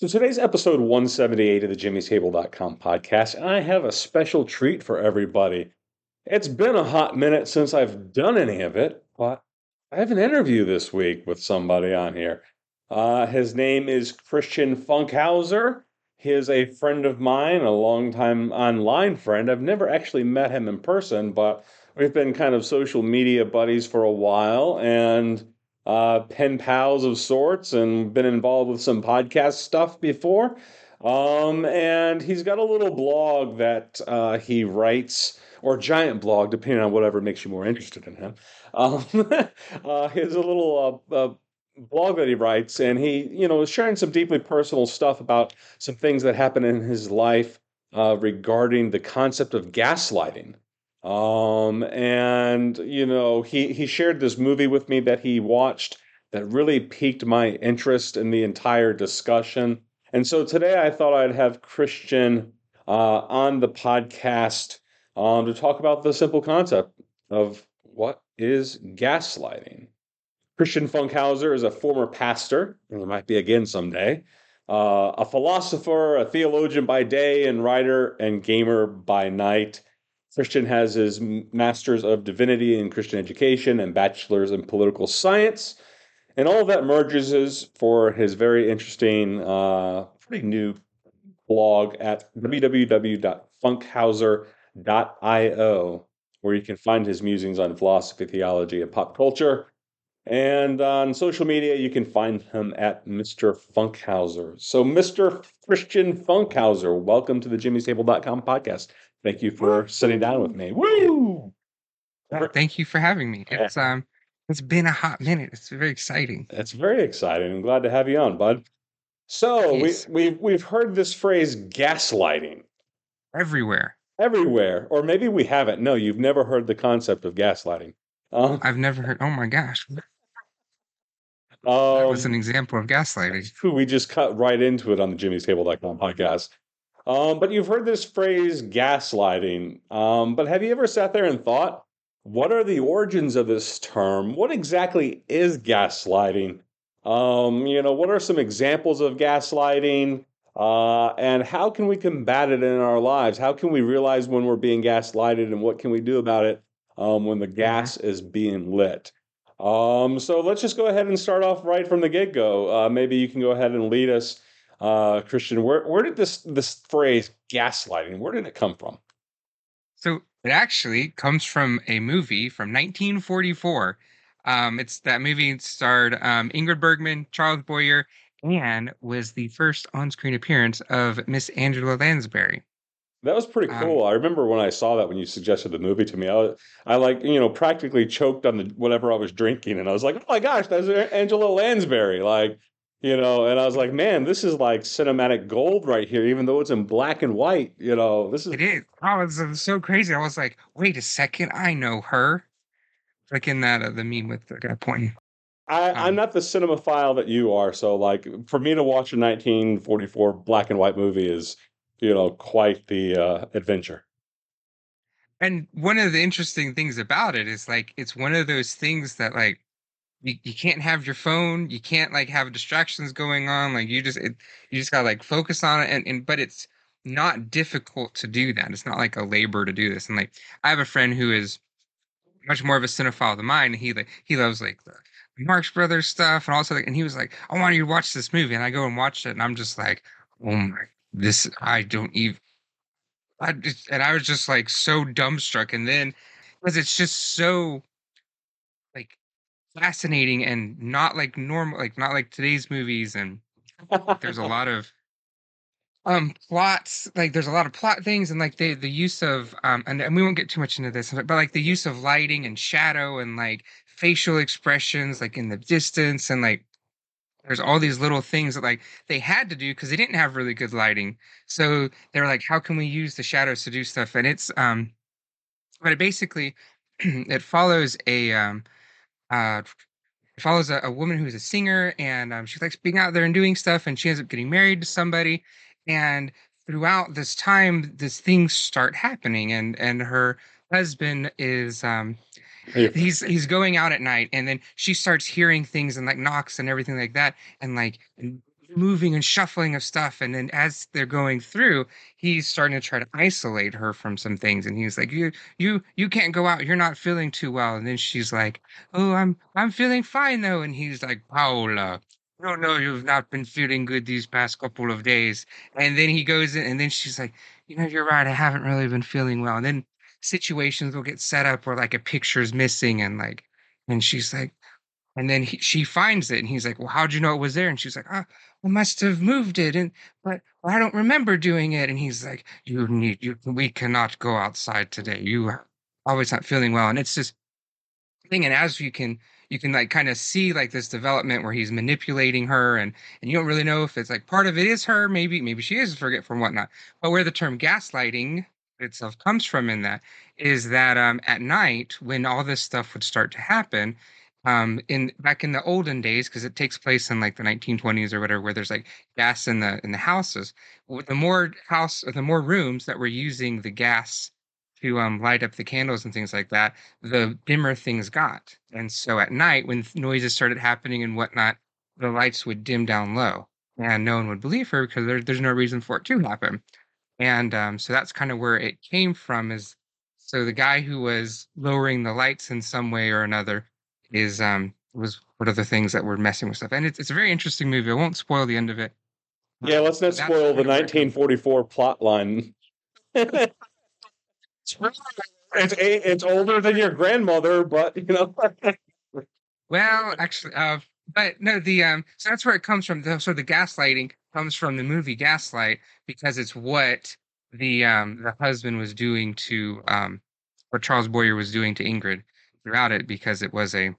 So today's episode 178 of the jimmy'stable.com podcast, and I have a special treat for everybody. It's been a hot minute since I've done any of it, but I have an interview this week with somebody on here. Uh, his name is Christian Funkhauser. He is a friend of mine, a longtime online friend. I've never actually met him in person, but we've been kind of social media buddies for a while, and uh, pen pals of sorts and been involved with some podcast stuff before. Um, and he's got a little blog that uh, he writes, or giant blog, depending on whatever makes you more interested in him. Um, uh, he's a little uh, uh, blog that he writes, and he, you know, is sharing some deeply personal stuff about some things that happen in his life uh, regarding the concept of gaslighting. Um, and you know, he he shared this movie with me that he watched that really piqued my interest in the entire discussion. And so today I thought I'd have Christian uh, on the podcast um, to talk about the simple concept of what is gaslighting. Christian Funkhauser is a former pastor, and might be again someday, uh, a philosopher, a theologian by day, and writer and gamer by night. Christian has his Master's of Divinity in Christian Education and Bachelor's in Political Science. And all of that merges for his very interesting, uh, pretty new blog at www.funkhauser.io, where you can find his musings on philosophy, theology, and pop culture. And on social media, you can find him at Mr. Funkhauser. So, Mr. Christian Funkhauser, welcome to the jimmy'stable.com podcast. Thank you for sitting down with me. Woo! Thank you for having me. It's um it's been a hot minute. It's very exciting. It's very exciting. I'm glad to have you on, bud. So we we've we've heard this phrase gaslighting. Everywhere. Everywhere. Or maybe we haven't. No, you've never heard the concept of gaslighting. Um, I've never heard oh my gosh. Um, that was an example of gaslighting. We just cut right into it on the Jimmy's Table.com podcast. Um, but you've heard this phrase gaslighting. Um, but have you ever sat there and thought, what are the origins of this term? What exactly is gaslighting? Um, you know, what are some examples of gaslighting? Uh, and how can we combat it in our lives? How can we realize when we're being gaslighted and what can we do about it um, when the mm-hmm. gas is being lit? Um, so let's just go ahead and start off right from the get go. Uh, maybe you can go ahead and lead us uh, Christian, where where did this this phrase gaslighting where did it come from? So it actually comes from a movie from 1944. Um, it's that movie starred um, Ingrid Bergman, Charles Boyer, and was the first on-screen appearance of Miss Angela Lansbury. That was pretty um cool. Um, I remember when I saw that when you suggested the movie to me. I, was, I like you know practically choked on the whatever I was drinking, and I was like, "Oh my gosh, that's Angela Lansbury!" Like you know and i was like man this is like cinematic gold right here even though it's in black and white you know this is it is. Oh it's so crazy. I was like wait a second i know her. Like in that uh, the meme with the guy pointing. I, um, I'm not the cinemaphile that you are, so like for me to watch a 1944 black and white movie is, you know, quite the uh, adventure. And one of the interesting things about it is like it's one of those things that like you, you can't have your phone you can't like have distractions going on like you just it, you just gotta like focus on it and, and but it's not difficult to do that it's not like a labor to do this and like i have a friend who is much more of a cinephile than mine he like he loves like the marx brothers stuff and also like, and he was like i want you to watch this movie and i go and watch it and i'm just like oh my this i don't even I just, and i was just like so dumbstruck and then because it's just so fascinating and not like normal like not like today's movies and there's a lot of um plots like there's a lot of plot things and like the the use of um and, and we won't get too much into this but like the use of lighting and shadow and like facial expressions like in the distance and like there's all these little things that like they had to do because they didn't have really good lighting. So they were like, how can we use the shadows to do stuff? And it's um, but it basically it follows a um, uh, follows a, a woman who's a singer and um, she likes being out there and doing stuff, and she ends up getting married to somebody, and throughout this time, these things start happening, and and her husband is um he's he's going out at night and then she starts hearing things and like knocks and everything like that and like and moving and shuffling of stuff and then as they're going through he's starting to try to isolate her from some things and he's like you you you can't go out. You're not feeling too well. And then she's like oh i'm i'm feeling fine though. And he's like paula no no you've not been feeling good these past couple of days. And then he goes in and then she's like you know you're right. I haven't really been feeling well. And then situations will get set up where like a picture's missing and like and she's like and then he, she finds it and he's like well how'd you know it was there? And she's like oh i must have moved it and but i don't remember doing it. And he's like you need you we cannot go outside today. You are always not feeling well. And it's just thing and as you can you can like kind of see like this development where he's manipulating her and and you don't really know if it's like part of it is her maybe maybe she is forgetful and whatnot. But where the term gaslighting itself comes from in that is that um, at night when all this stuff would start to happen um, in back in the olden days because it takes place in like the 1920s or whatever where there's like gas in the in the houses the more house the more rooms that were using the gas to um, light up the candles and things like that the dimmer things got. And so at night when noises started happening and whatnot the lights would dim down low and no one would believe her because there, there's no reason for it to happen. And um, so that's kind of where it came from is so the guy who was lowering the lights in some way or another is um was one of the things that were messing with stuff. And it's, it's a very interesting movie. I won't spoil the end of it. Yeah let's not spoil the 1944 plot line it's, it's it's older than your grandmother but you know. Well actually uh but no the um so that's where it comes from. The, so the gaslighting comes from the movie Gaslight because it's what the um the husband was doing to um what Charles Boyer was doing to Ingrid throughout it because it was a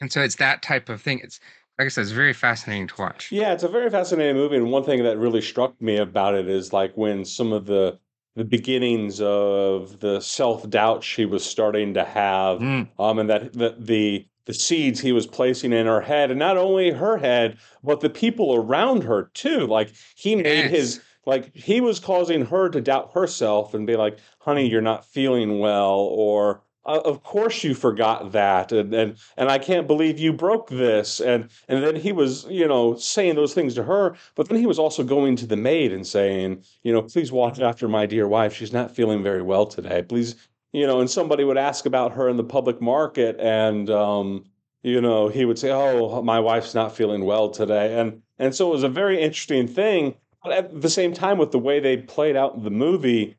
and so it's that type of thing. It's like I said, it's very fascinating to watch. Yeah, it's a very fascinating movie, and one thing that really struck me about it is like when some of the the beginnings of the self doubt she was starting to have, mm. um, and that the, the the seeds he was placing in her head, and not only her head, but the people around her too. Like he made yes. his like he was causing her to doubt herself and be like, "Honey, you're not feeling well," or of course you forgot that and, and and I can't believe you broke this and and then he was you know saying those things to her but then he was also going to the maid and saying you know please watch after my dear wife she's not feeling very well today please you know, and somebody would ask about her in the public market, and um, you know, he would say, "Oh, my wife's not feeling well today," and and so it was a very interesting thing. But at the same time, with the way they played out the movie,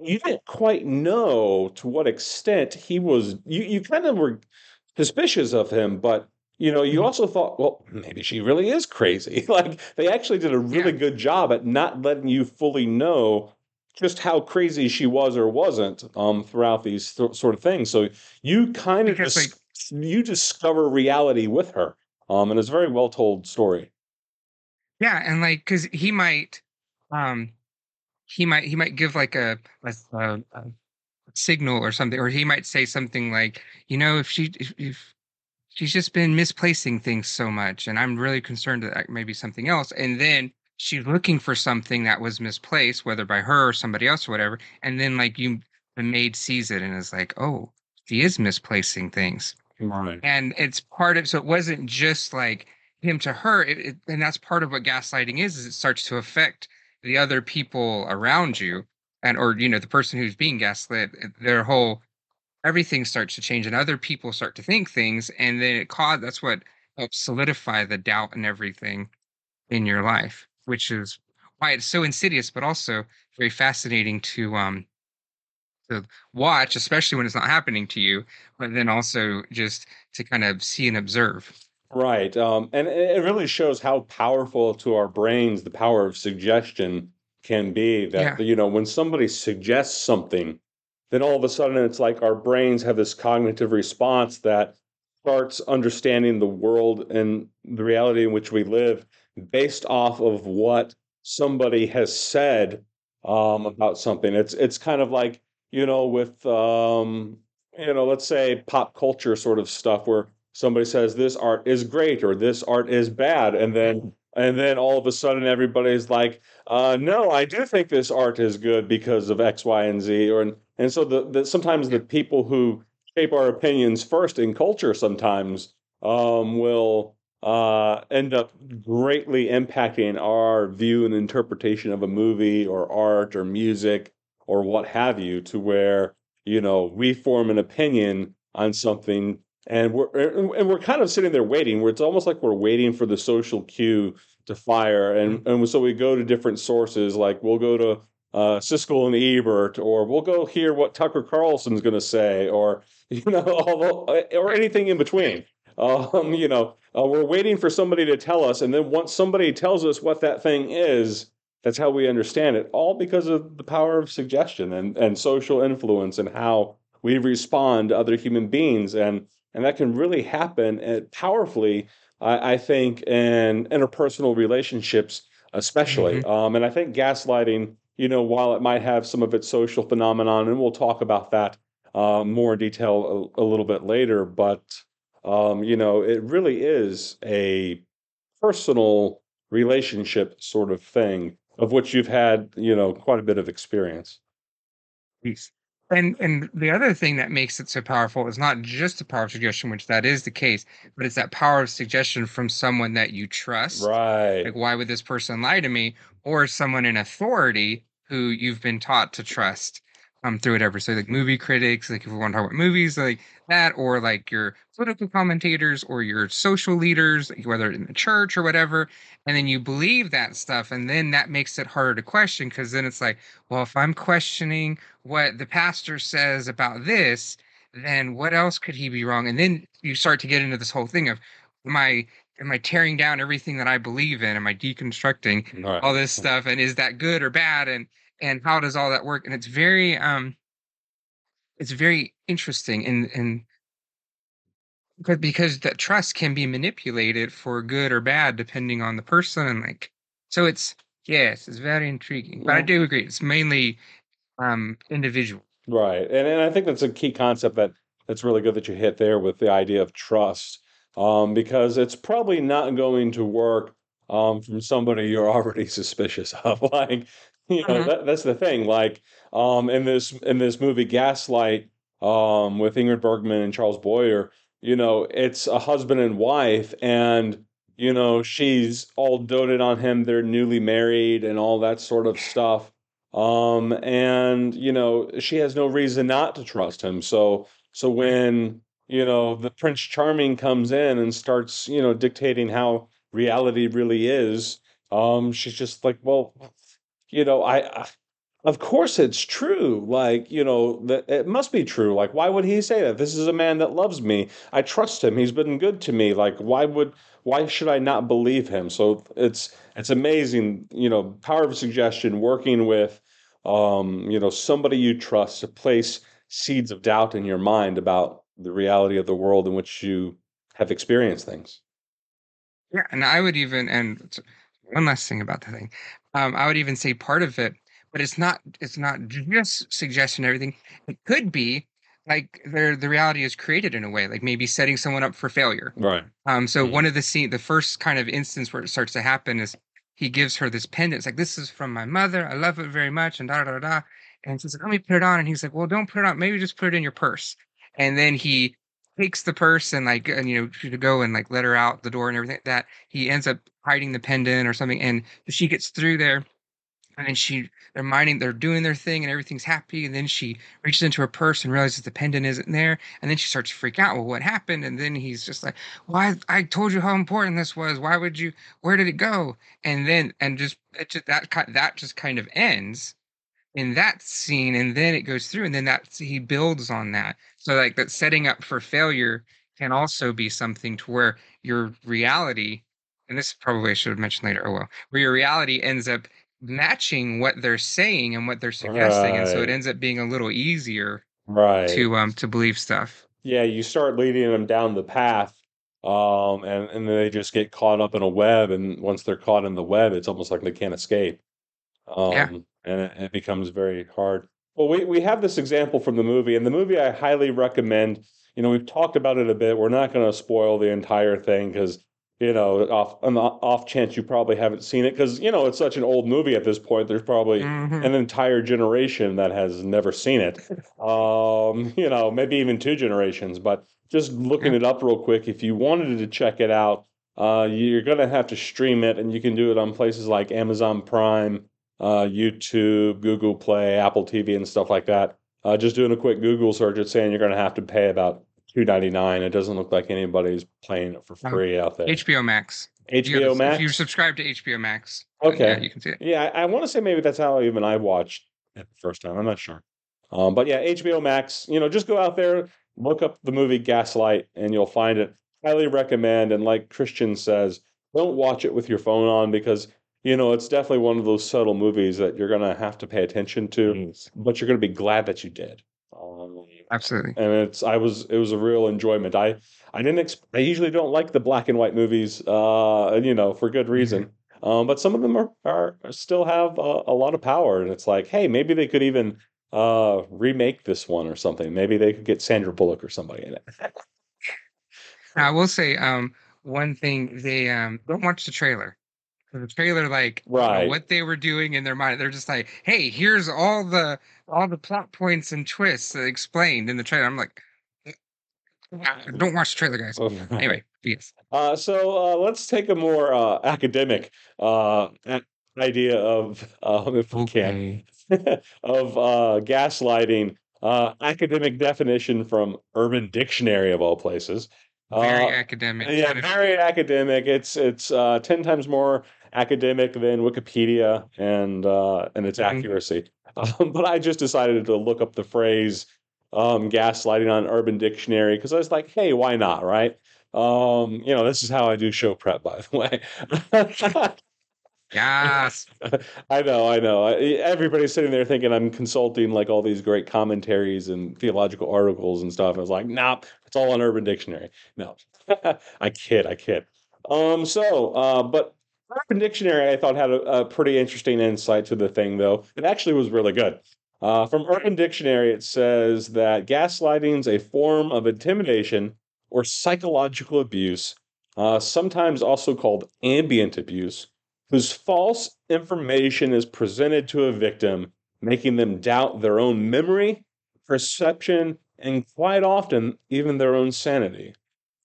you didn't quite know to what extent he was. You you kind of were suspicious of him, but you know, you mm-hmm. also thought, well, maybe she really is crazy. like they actually did a really yeah. good job at not letting you fully know just how crazy she was or wasn't um, throughout these th- sort of things. So you kind of just like, you discover reality with her, um, and it's a very well told story. Yeah, and like because he might, um, he might he might give like a, a, a, a signal or something, or he might say something like, you know, if she if, if she's just been misplacing things so much, and I'm really concerned that that may be something else, and then she's looking for something that was misplaced, whether by her or somebody else or whatever. And then like you, the maid sees it and is like, oh, she is misplacing things. Right. And it's part of, so it wasn't just like him to her. It, it, and that's part of what gaslighting is, is it starts to affect the other people around you and, or, you know, the person who's being gaslit, their whole, everything starts to change and other people start to think things. And then it caused, that's what helps solidify the doubt and everything in your life which is why it's so insidious, but also very fascinating to um to watch, especially when it's not happening to you, but then also just to kind of see and observe. Right. Um, and it really shows how powerful to our brains the power of suggestion can be. That, yeah. you know, when somebody suggests something, then all of a sudden it's like our brains have this cognitive response that starts understanding the world and the reality in which we live based off of what somebody has said um, about something. It's it's kind of like you know with um, you know let's say pop culture sort of stuff where somebody says this art is great or this art is bad, and then and then all of a sudden everybody's like, uh, no, I do think this art is good because of X, Y, and Z, or and and so the, the sometimes the people who shape our opinions first in culture sometimes um, will uh, end up greatly impacting our view and interpretation of a movie or art or music or what have you, to where you know we form an opinion on something and we're and we're kind of sitting there waiting. Where it's almost like we're waiting for the social cue to fire. And mm-hmm. and so we go to different sources like we'll go to uh, Siskel and Ebert or we'll go hear what Tucker Carlson's going to say or you know or anything in between. Um, you know uh, we're waiting for somebody to tell us and then once somebody tells us what that thing is that's how we understand it all because of the power of suggestion and and social influence and how we respond to other human beings. And and that can really happen uh, powerfully, I, I think, in interpersonal relationships, especially. Mm-hmm. Um, and I think gaslighting, you know, while it might have some of its social phenomenon, and we'll talk about that uh, more in detail a, a, little bit later, but um, you know, it really is a personal relationship sort of thing of which you've had, you know, quite a bit of experience. Peace. And and the other thing that makes it so powerful is not just the power of suggestion, which that is the case, but it's that power of suggestion from someone that you trust. Right. Like, why would this person lie to me? Or someone in authority who you've been taught to trust um through whatever. So like movie critics, like if we want to talk about movies, like that, or like your political commentators or your social leaders, whether in the church or whatever, and then you believe that stuff, and then that makes it harder to question because then it's like, well, if I'm questioning what the pastor says about this, then what else could he be wrong? And then you start to get into this whole thing of, am I am I tearing down everything that I believe in? Am I deconstructing right. all this stuff? And is that good or bad? And and how does all that work? And it's very um it's very interesting and and but because that trust can be manipulated for good or bad depending on the person and like so it's yes it's very intriguing but i do agree it's mainly um individual right and, and i think that's a key concept that that's really good that you hit there with the idea of trust um because it's probably not going to work um from somebody you're already suspicious of like you know mm-hmm. that, that's the thing like um in this in this movie gaslight um with ingrid bergman and charles boyer you know it's a husband and wife and you know she's all doted on him they're newly married and all that sort of stuff um and you know she has no reason not to trust him so so when you know the prince charming comes in and starts you know dictating how reality really is um she's just like well you know, I, I of course it's true. Like, you know, that it must be true. Like, why would he say that? This is a man that loves me. I trust him. He's been good to me. Like, why would why should I not believe him? So it's it's amazing, you know, power of suggestion working with um, you know, somebody you trust to place seeds of doubt in your mind about the reality of the world in which you have experienced things. Yeah, and I would even and one last thing about the thing. Um, I would even say part of it, but it's not it's not just suggestion everything. It could be like the the reality is created in a way, like maybe setting someone up for failure. Right. Um. So mm-hmm. one of the scene, the first kind of instance where it starts to happen is he gives her this pendant. It's like this is from my mother. I love it very much, and da da da da. And she's like, let me put it on. And he's like, well, don't put it on. Maybe just put it in your purse. And then he takes the purse and like and you know to go and like let her out the door and everything like that he ends up hiding the pendant or something and she gets through there and then she they're minding they're doing their thing and everything's happy and then she reaches into her purse and realizes the pendant isn't there and then she starts to freak out well what happened? And then he's just like why i told you how important this was. Why would you where did it go? And then and just just that that just kind of ends in that scene and then it goes through and then that he builds on that. So like that setting up for failure can also be something to where your reality and this probably I should have mentioned later oh well where your reality ends up matching what they're saying and what they're suggesting right. and so it ends up being a little easier right to um to believe stuff yeah, you start leading them down the path, um, and and then they just get caught up in a web, and once they're caught in the web, it's almost like they can't escape. Yeah. Um, and it, it becomes very hard. Well, we we have this example from the movie, and the movie I highly recommend. You know, we've talked about it a bit. We're not going to spoil the entire thing because you know, off on the off chance you probably haven't seen it because you know it's such an old movie at this point. There's probably Mhm. an entire generation that has never seen it. Um, you know, maybe even two generations. But just looking it up real quick, if you wanted to check it out, uh, you're gonna have to stream it, and you can do it on places like Amazon Prime, uh, YouTube, Google Play, Apple TV, and stuff like that. Uh, just doing a quick Google search, it's saying you're gonna have to pay about two ninety nine. It doesn't look like anybody's playing it for free out there. HBO Max. HBO Max. If you subscribe to HBO Max, Okay. yeah, you can see it. Yeah, I, I want to say maybe that's how even I watched it the first time. I'm not sure. Um, but yeah, HBO Max. You know, just go out there, look up the movie Gaslight, and you'll find it. Highly recommend. And like Christian says, don't watch it with your phone on because you know it's definitely one of those subtle movies that you're gonna have to pay attention to, but you're gonna be glad that you did. Um, Absolutely. and it's I was it was a real enjoyment. I I didn't ex- I usually don't like the black and white movies, uh, and you know for good reason. Um, but some of them are, are still have a, a lot of power, and it's like, hey, maybe they could even uh remake this one or something. Maybe they could get Sandra Bullock or somebody in it. I will say, um, one thing they um don't watch the trailer. The trailer, like, I don't know what they were doing in their mind. They're just like, "Hey, here's all the all the plot points and twists explained in the trailer." I'm like, "Ah, "Don't watch the trailer, guys." Anyway, yes. Uh, so uh, let's take a more uh, academic uh, idea of, um, if we can, of uh, gaslighting. Uh, academic definition from Urban Dictionary of all places. Very Uh, academic. yeah, very academic. It's it's uh, ten times more academic than Wikipedia and uh, and its Mhm. accuracy. Um, but I just decided to look up the phrase um, "gaslighting" on Urban Dictionary because I was like, hey, why not, right? Um, you know, this is how I do show prep, by the way. Yes. I know, I know. Everybody's sitting there thinking I'm consulting like all these great commentaries and theological articles and stuff. I was like, nah, it's all on Urban Dictionary. No, I kid, I kid. Um, so, uh, but Urban Dictionary, I thought had a, a pretty interesting insight to the thing, though. It actually was really good. Uh, from Urban Dictionary, it says that gaslighting is a form of intimidation or psychological abuse, uh, sometimes also called ambient abuse, whose false information is presented to a victim, making them doubt their own memory, perception, and quite often even their own sanity.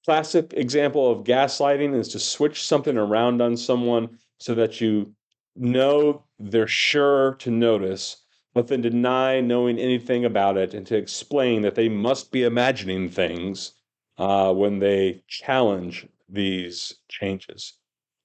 Classic example of gaslighting is to switch something around on someone so that you know they're sure to notice, but then deny knowing anything about it and to explain that they must be imagining things uh, when they challenge these changes.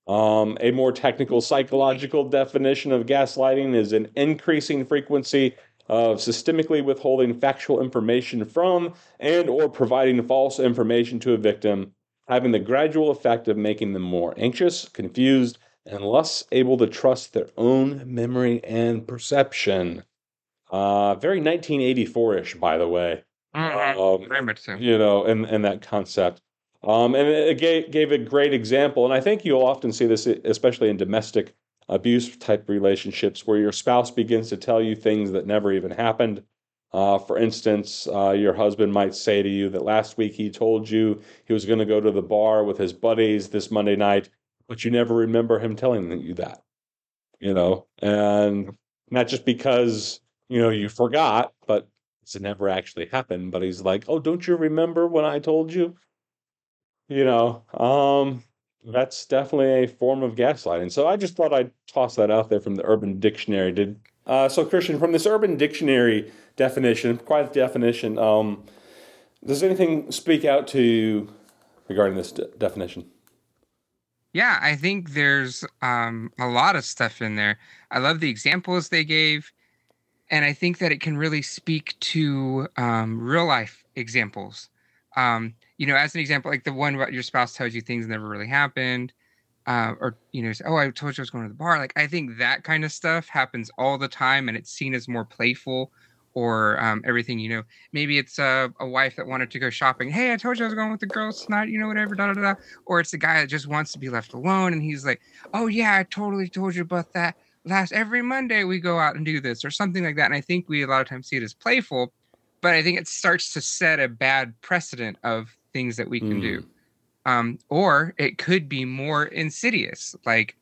Um, a more technical psychological definition of gaslighting is an increasing frequency of systemically withholding factual information from and or providing false information to a victim, having the gradual effect of making them more anxious, confused, and less able to trust their own memory and perception. Uh, very 1984-ish, by the way Mhm. um, Very much so. you know, and and that concept. Um, and it gave, gave a great example, and I think you'll often see this, especially in domestic abuse type relationships, where your spouse begins to tell you things that never even happened. Uh, for instance, uh, your husband might say to you that last week he told you he was going to go to the bar with his buddies this Monday night, but you never remember him telling you that. You know, and not just because you know you forgot, but it never actually happened. But he's like, "Oh, don't you remember when I told you?" You know, um, that's definitely a form of gaslighting. So I just thought I'd toss that out there from the Urban Dictionary. Did uh, so, Christian? From this Urban Dictionary definition, quite the definition. Um, does anything speak out to you regarding this de- definition? Yeah, I think there's um, a lot of stuff in there. I love the examples they gave, and I think that it can really speak to um, real life examples. Um, you know, as an example, like the one about your spouse tells you things never really happened, uh, or you know, oh, I told you I was going to the bar. Like I think that kind of stuff happens all the time, and it's seen as more playful or um, everything. You know, maybe it's a, a wife that wanted to go shopping. Hey, I told you I was going with the girls tonight. You know, whatever. Da da da. Or it's the guy that just wants to be left alone, and he's like, "Oh yeah, I totally told you about that." Last every Monday we go out and do this or something like that. And I think we a lot of times see it as playful, but I think it starts to set a bad precedent of things that we can mm. do. Um, or it could be more insidious, like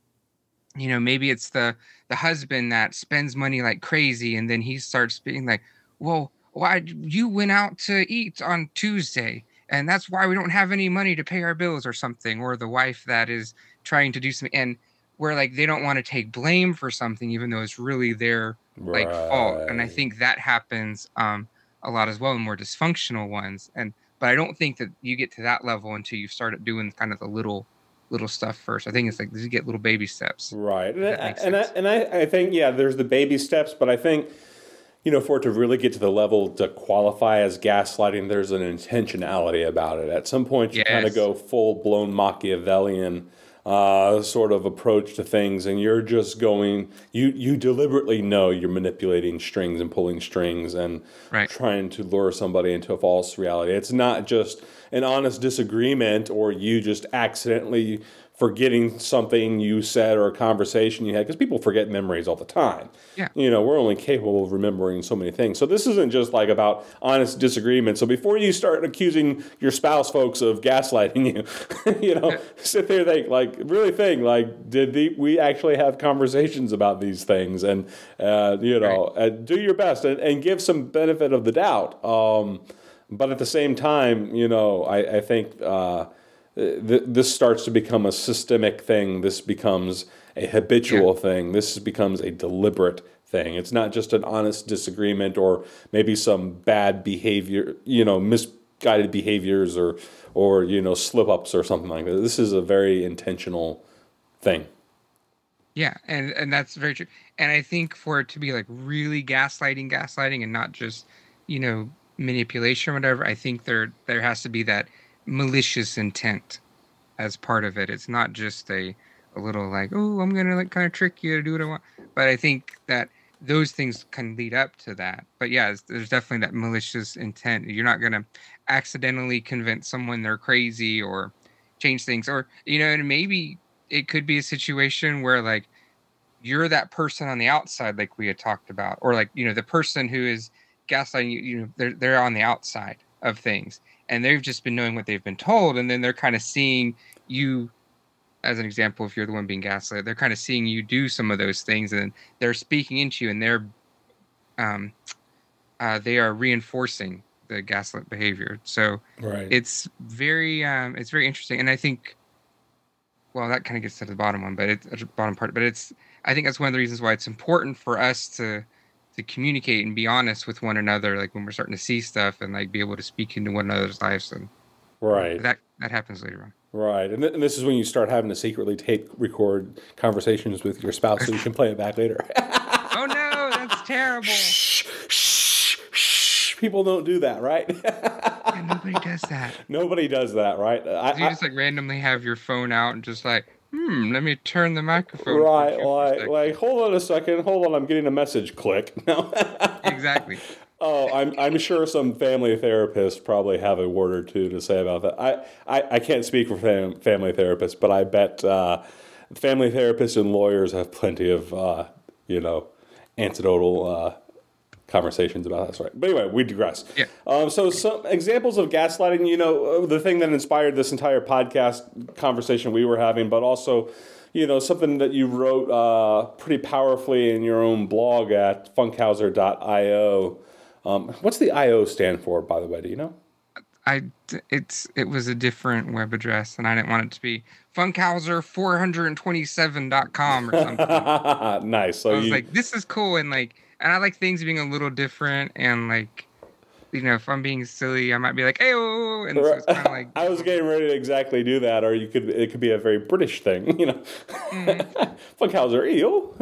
you know maybe it's the the husband that spends money like crazy and then he starts being like well why you went out to eat on tuesday and that's why we don't have any money to pay our bills or something or the wife that is trying to do something and where like they don't want to take blame for something even though it's really their like fault and i think that happens um a lot as well in more dysfunctional ones and but i don't think that you get to that level until you start doing kind of the little little stuff first. I think it's like you get little baby steps. Right, and, I, and I, and I, I think yeah, there's the baby steps, but I think you know for it to really get to the level to qualify as gaslighting, there's an intentionality about it. At some point, you yes. kind of go full blown Machiavellian uh, sort of approach to things, and you're just going. You you deliberately know you're manipulating strings and pulling strings and right. trying to lure somebody into a false reality. It's not just an honest disagreement or you just accidentally forgetting something you said or a conversation you had because people forget memories all the time. Yeah. You know, we're only capable of remembering so many things. So this isn't just like about honest disagreement. So before you start accusing your spouse folks of gaslighting you, you know, sit there and think like really think like did the, we actually have conversations about these things and uh, you know, right. uh, do your best and, and give some benefit of the doubt. Um, but at the same time, you know, I, I think uh, Uh, th- this starts to become a systemic thing. This becomes a habitual yeah. thing. This becomes a deliberate thing. It's not just an honest disagreement or maybe some bad behavior, you know, misguided behaviors or or you know slip ups or something like that. This is a very intentional thing. Yeah, and and that's very true. And I think for it to be like really gaslighting, gaslighting, and not just you know manipulation or whatever, I think there there has to be that malicious intent as part of it. It's not just a a little like, oh, I'm gonna like kind of trick you to do what I want. But I think that those things can lead up to that. But yeah, there's definitely that malicious intent. You're not gonna accidentally convince someone they're crazy or change things, or you know, and maybe it could be a situation where like you're that person on the outside, like we had talked about, or like you know the person who is gaslighting you, you know, they're they're on the outside of things and they've just been knowing what they've been told and then they're kind of seeing you as an example if you're the one being gaslit they're kind of seeing you do some of those things and they're speaking into you and they're um uh, they are reinforcing the gaslit behavior so right. it's very um it's very interesting and i think well that kind of gets to the bottom one but it's bottom part but it's i think that's one of the reasons why it's important for us to to communicate and be honest with one another like when we're starting to see stuff and like be able to speak into one another's lives and right. that that happens later on. Right. And, th- and this is when you start having to secretly tape record conversations with your spouse so you can play it back later. Oh no that's terrible. Shh, shh, shh. people don't do that right? Yeah, nobody does that. Nobody does that right? I, you just like randomly have your phone out and just like hmm, let me turn the microphone. Right, like, like, hold on a second, hold on, I'm getting a message. Click. No. exactly. Oh, I'm I'm sure some family therapists probably have a word or two to say about that. I I, I can't speak for fam- family therapists, but I bet uh, family therapists and lawyers have plenty of uh, you know anecdotal uh, conversations about that's right. But anyway, we digress. Yeah. Um, so some examples of gaslighting. You know, uh, the thing that inspired this entire podcast conversation we were having, but also, you know, something that you wrote uh, pretty powerfully in your own blog at funkhauser.io. Um, what's the IO stand for, by the way? Do you know? I it's it was a different web address, and I didn't want it to be funkhauser427.com or something. nice. So I was you... like, this is cool, and like and I like things being a little different and like you know, if I'm being silly, I might be like, "Hey, oh," and so it's kind of like. I was getting ready to exactly do that, or you could it could be a very British thing, you know. Mm-hmm. Funkhauser, eel,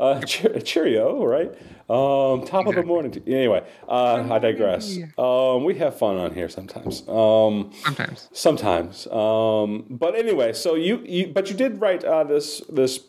uh, cheerio, right? Um, top exactly. of the morning. Anyway, uh, I digress. Um, we have fun on here sometimes. Um, sometimes. Sometimes. Um, but anyway, so you, you but you did write uh, this this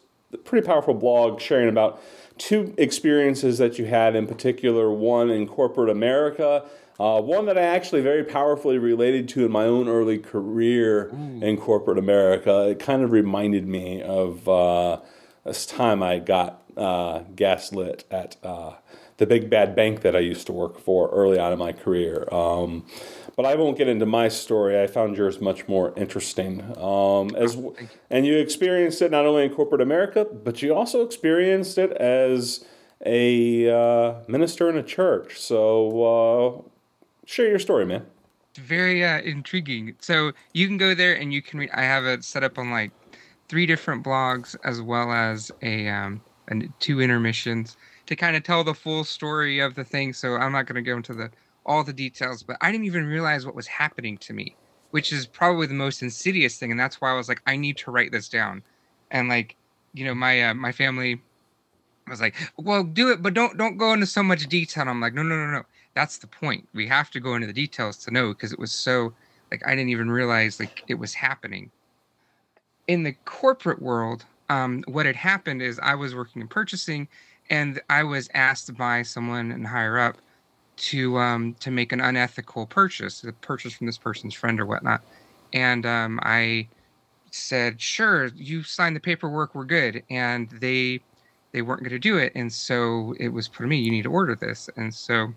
pretty powerful blog sharing about two experiences that you had in particular one in corporate America. Uh, one that I actually very powerfully related to in my own early career Ooh. in corporate America. It kind of reminded me of uh, this time I got uh, gaslit at uh, the big bad bank that I used to work for early on in my career. Um, but I won't get into my story. I found yours much more interesting. Um, as and you experienced it not only in corporate America, but you also experienced it as a uh, minister in a church. So uh, share your story, man. It's very uh, intriguing. So you can go there and you can read. I have it set up on like three different blogs as well as a um, and two intermissions to kind of tell the full story of the thing. So I'm not going to go into the all the details, but I didn't even realize what was happening to me, which is probably the most insidious thing. And that's why I was like, I need to write this down. And like, you know, my uh, my family was like, well, do it, but don't don't go into so much detail. And I'm like, no, no, no, no. That's the point. We have to go into the details to know because it was so like I didn't even realize like it was happening. In the corporate world, um, what had happened is I was working in purchasing, and I was asked by someone and higher up to um, to make an unethical purchase, a purchase from this person's friend or whatnot. And um, I said, "Sure, you signed the paperwork. We're good." And they they weren't going to do it, and so it was put to me. You need to order this, and so.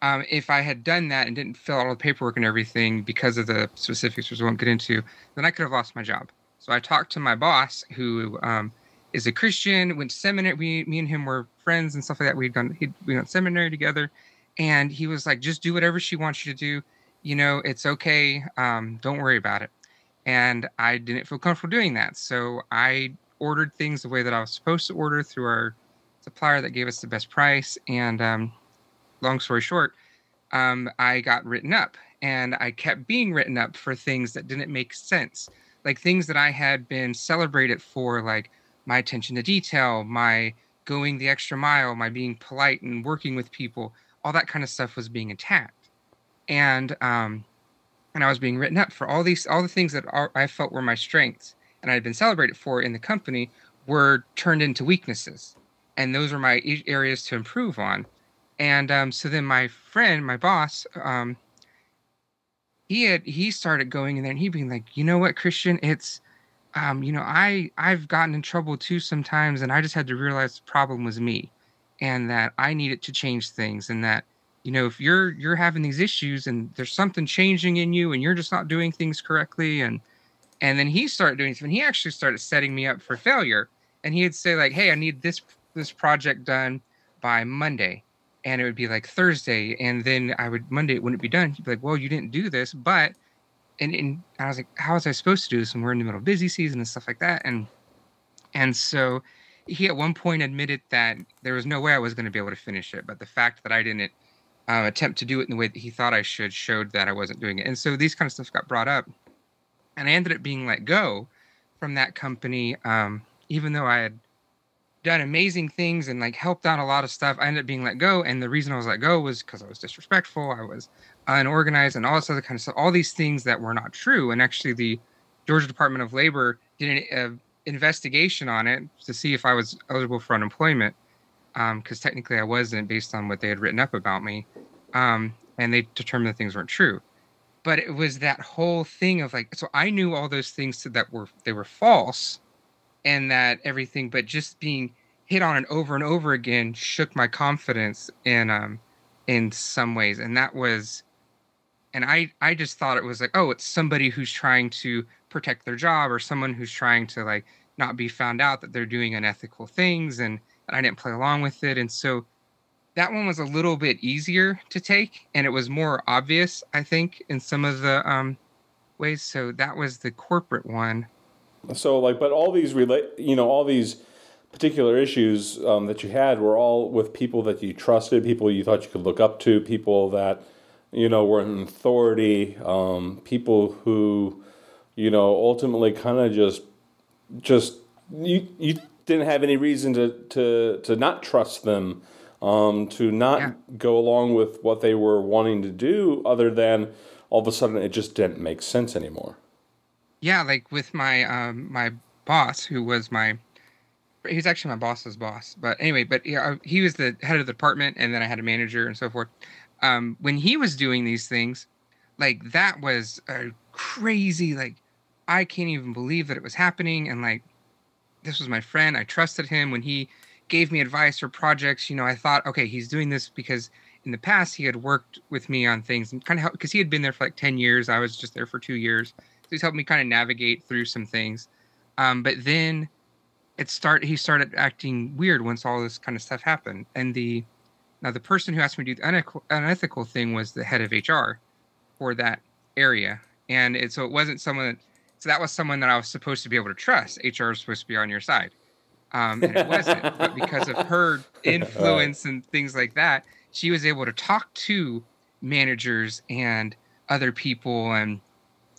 Um, if I had done that and didn't fill out all the paperwork and everything because of the specifics, which I won't get into, then I could have lost my job. So I talked to my boss, who um, is a Christian, went to seminary. We, me and him were friends and stuff like that. We'd gone, he'd, we went to seminary together, and he was like, "Just do whatever she wants you to do. You know, it's okay. Um, don't worry about it." And I didn't feel comfortable doing that, so I ordered things the way that I was supposed to order through our supplier that gave us the best price. And um, long story short, um, I got written up, and I kept being written up for things that didn't make sense, like things that I had been celebrated for, like my attention to detail, my going the extra mile, my being polite and working with people, all that kind of stuff was being attacked. And um, and I was being written up for all these all the things that I felt were my strengths and I had been celebrated for in the company were turned into weaknesses, and those were my areas to improve on. And um, so then my friend, my boss, um, he had he started going in there and he being like, you know what, Christian, it's um, you know, I I've gotten in trouble too sometimes, and I just had to realize the problem was me, and that I needed to change things, and that you know, if you're you're having these issues and there's something changing in you, and you're just not doing things correctly, and and then he started doing something. He actually started setting me up for failure, and he'd say like, "Hey, I need this this project done by Monday," and it would be like Thursday, and then I would Monday it wouldn't be done. He'd be like, "Well, you didn't do this, but." And, and I was like, how was I supposed to do this when we're in the middle of busy season and stuff like that? And and so he at one point admitted that there was no way I was going to be able to finish it, but the fact that I didn't uh, attempt to do it in the way that he thought I should showed that I wasn't doing it. And so these kind of stuff got brought up, and I ended up being let go from that company, um, even though I had done amazing things and like helped out a lot of stuff. I ended up being let go, and the reason I was let go was because I was disrespectful. I was unorganized and all this other kind of stuff. All these things that were not true. And actually, the Georgia Department of Labor did an uh, investigation on it to see if I was eligible for unemployment, because um, technically I wasn't, based on what they had written up about me. Um, and they determined that things weren't true. But it was that whole thing of like, so I knew all those things that were they were false, and that everything, but just being hit on it over and over again shook my confidence in um in some ways, and that was and I I just thought it was like oh it's somebody who's trying to protect their job or someone who's trying to like not be found out that they're doing unethical things and, and I didn't play along with it. And so that one was a little bit easier to take and it was more obvious I think in some of the um, ways. So that was the corporate one so like but all these relate you know all these particular issues um, that you had were all with people that you trusted people you thought you could look up to people that you know, were an authority, um, people who, you know, ultimately kind of just, just you you didn't have any reason to to to not trust them, um, to not yeah. go along with what they were wanting to do, other than all of a sudden it just didn't make sense anymore. Yeah, like with my um, my boss, who was my he was actually my boss's boss. But anyway, but yeah, he was the head of the department, and then I had a manager and so forth. Um, when he was doing these things, like that was a crazy. Like I can't even believe that it was happening, and like this was my friend. I trusted him when he gave me advice or projects. You know, I thought, okay, he's doing this because in the past he had worked with me on things and kind of because he had been there for like 10 years i was just there for two years he's helped me kind of navigate through some things. Um, but then it start he started acting weird once all this kind of stuff happened. And the now the person who asked me to do the unethical, unethical thing was the head of hr for that area. And it, so it wasn't someone that, so that was someone that i was supposed to be able to trust. Hr is supposed to be on your side. Um, and it wasn't but because of her influence and things like that she was able to talk to managers and other people and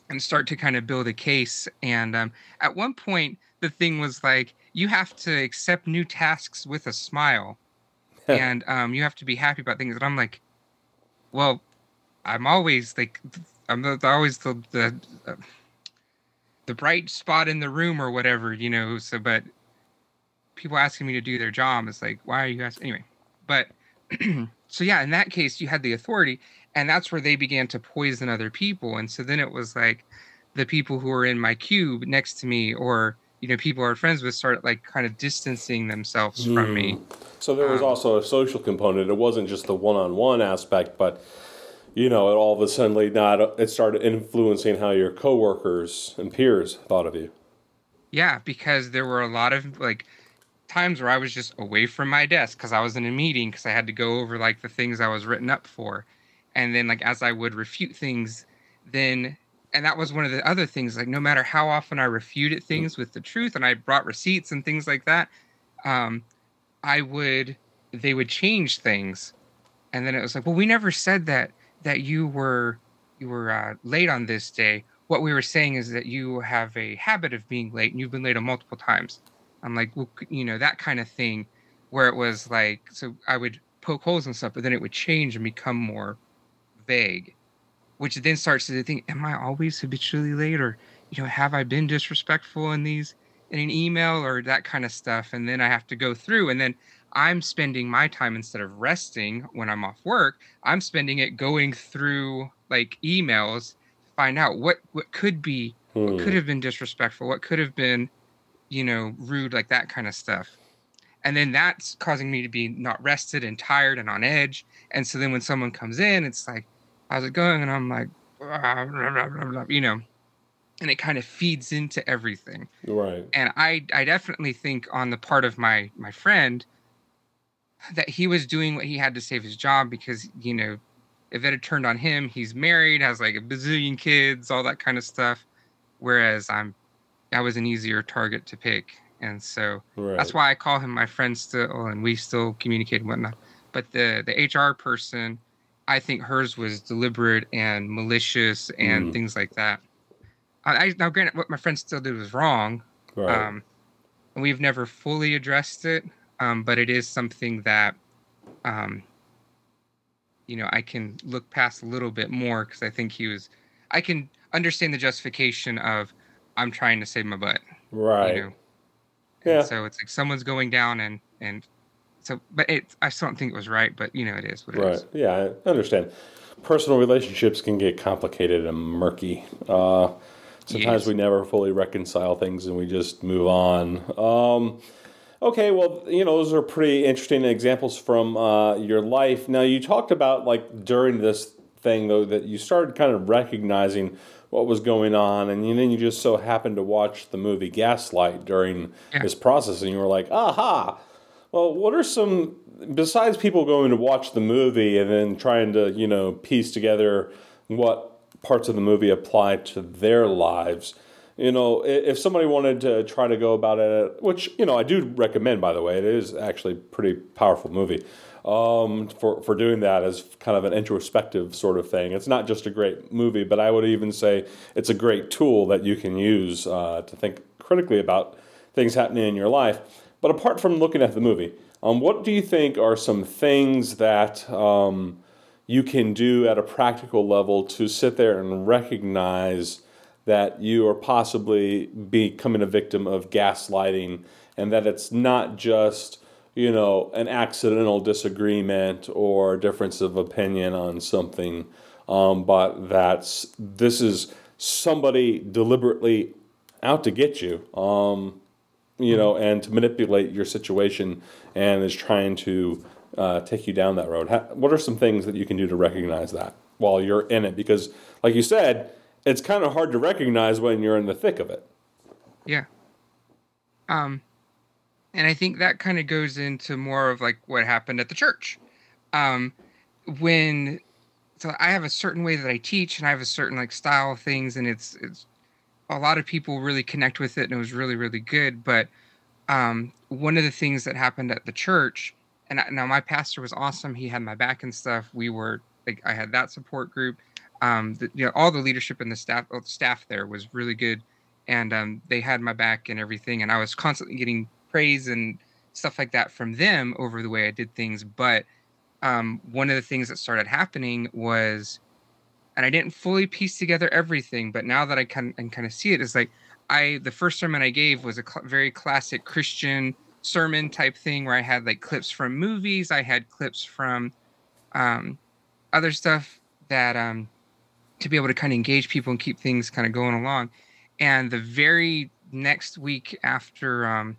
and start to kind of build a case and um, at one point the thing was like you have to accept new tasks with a smile and um, you have to be happy about things and i'm like well i'm always like i'm the, always the the, uh, the bright spot in the room or whatever you know so but people asking me to do their job is like why are you asking? Anyway but so yeah, in that case, you had the authority, and that's where they began to poison other people. And so then it was like the people who were in my cube next to me, or you know, people I friends with, started like kind of distancing themselves mm. from me. Hmm. So there was um, also a social component. It wasn't just the one-on-one aspect, but you know, it all of a sudden not it started influencing how your coworkers and peers thought of you. Yeah, because there were a lot of like times where I was just away from my desk because I was in a meeting because I had to go over like the things I was written up for. And then like as I would refute things, then and that was one of the other things, like no matter how often I refuted things with the truth and I brought receipts and things like that, um, I would they would change things. And then it was like, well, we never said that that you were you were uh, late on this day. What we were saying is that you have a habit of being late and you've been late on multiple times. I'm like, well, you know, that kind of thing, where it was like, so I would poke holes and stuff, but then it would change and become more vague, which then starts to think, am I always habitually late, or you know, have I been disrespectful in these in an email or that kind of stuff? And then I have to go through, and then I'm spending my time instead of resting when I'm off work, I'm spending it going through like emails, to find out what what could be, hmm. what could hmm. have been disrespectful, what could have been you know, rude, like that kind of stuff. And then that's causing me to be not rested and tired and on edge. And so then when someone comes in, it's like, how's it going? And I'm like, blah, blah, blah, you know, and it kind of feeds into everything. Right. And I, I definitely think on the part of my, my friend that he was doing what he had to save his job because, you know, if it had turned on him, he's married, has like a bazillion kids, all that kind of stuff. Whereas I'm I was an easier target to pick, and so right. that's why I call him my friend still, and we still communicate and whatnot. But the the HR person, I think hers was deliberate and malicious and mm. things like that. I, I, now granted, what my friend still did was wrong, right. um, and we've never fully addressed it, um, but it is something that, um, you know, I can look past a little bit more because I think he was. I can understand the justification of I'm trying to save my butt. Right. You know? Yeah. so it's like someone's going down and and so but it I still don't think it was right, but you know it is what it right. is. Yeah, I understand. Personal relationships can get complicated and murky. Uh, sometimes yes. we never fully reconcile things and we just move on. Um, okay, well, you know, those are pretty interesting examples from uh, your life. Now, you talked about like during this thing though that you started kind of recognizing what was going on, and then you just so happened to watch the movie Gaslight during yeah. this process, and you were like, aha. Well, what are some besides people going to watch the movie and then trying to you know piece together what parts of the movie apply to their lives? You know, if somebody wanted to try to go about it, which you know I do recommend, by the way, it is actually pretty powerful movie um, for for doing that as kind of an introspective sort of thing. It's not just a great movie, but I would even say it's a great tool that you can use uh, to think critically about things happening in your life. But apart from looking at the movie, um, what do you think are some things that um, you can do at a practical level to sit there and recognize that you are possibly becoming a victim of gaslighting and that it's not just you know an accidental disagreement or difference of opinion on something, um, but that's this is somebody deliberately out to get you. Um, you know, and to manipulate your situation and is trying to uh, take you down that road. How, what are some things that you can do to recognize that while you're in it? Because, like you said, it's kind of hard to recognize when you're in the thick of it. Yeah. Um, and I think that kind of goes into more of like what happened at the church. Um, when so I have a certain way that I teach and I have a certain like style of things and it's it's a lot of people really connect with it and it was really really good but um, one of the things that happened at the church and I, now my pastor was awesome he had my back and stuff we were like I had that support group um, the, you know all the leadership and the staff the staff there was really good and um, they had my back and everything and I was constantly getting praise and stuff like that from them over the way I did things but um, one of the things that started happening was and I didn't fully piece together everything, but now that I can and kind of see it, it, is like I the first sermon I gave was a cl- very classic Christian sermon type thing where I had like clips from movies, I had clips from um, other stuff that um, to be able to kind of engage people and keep things kind of going along. And the very next week after um,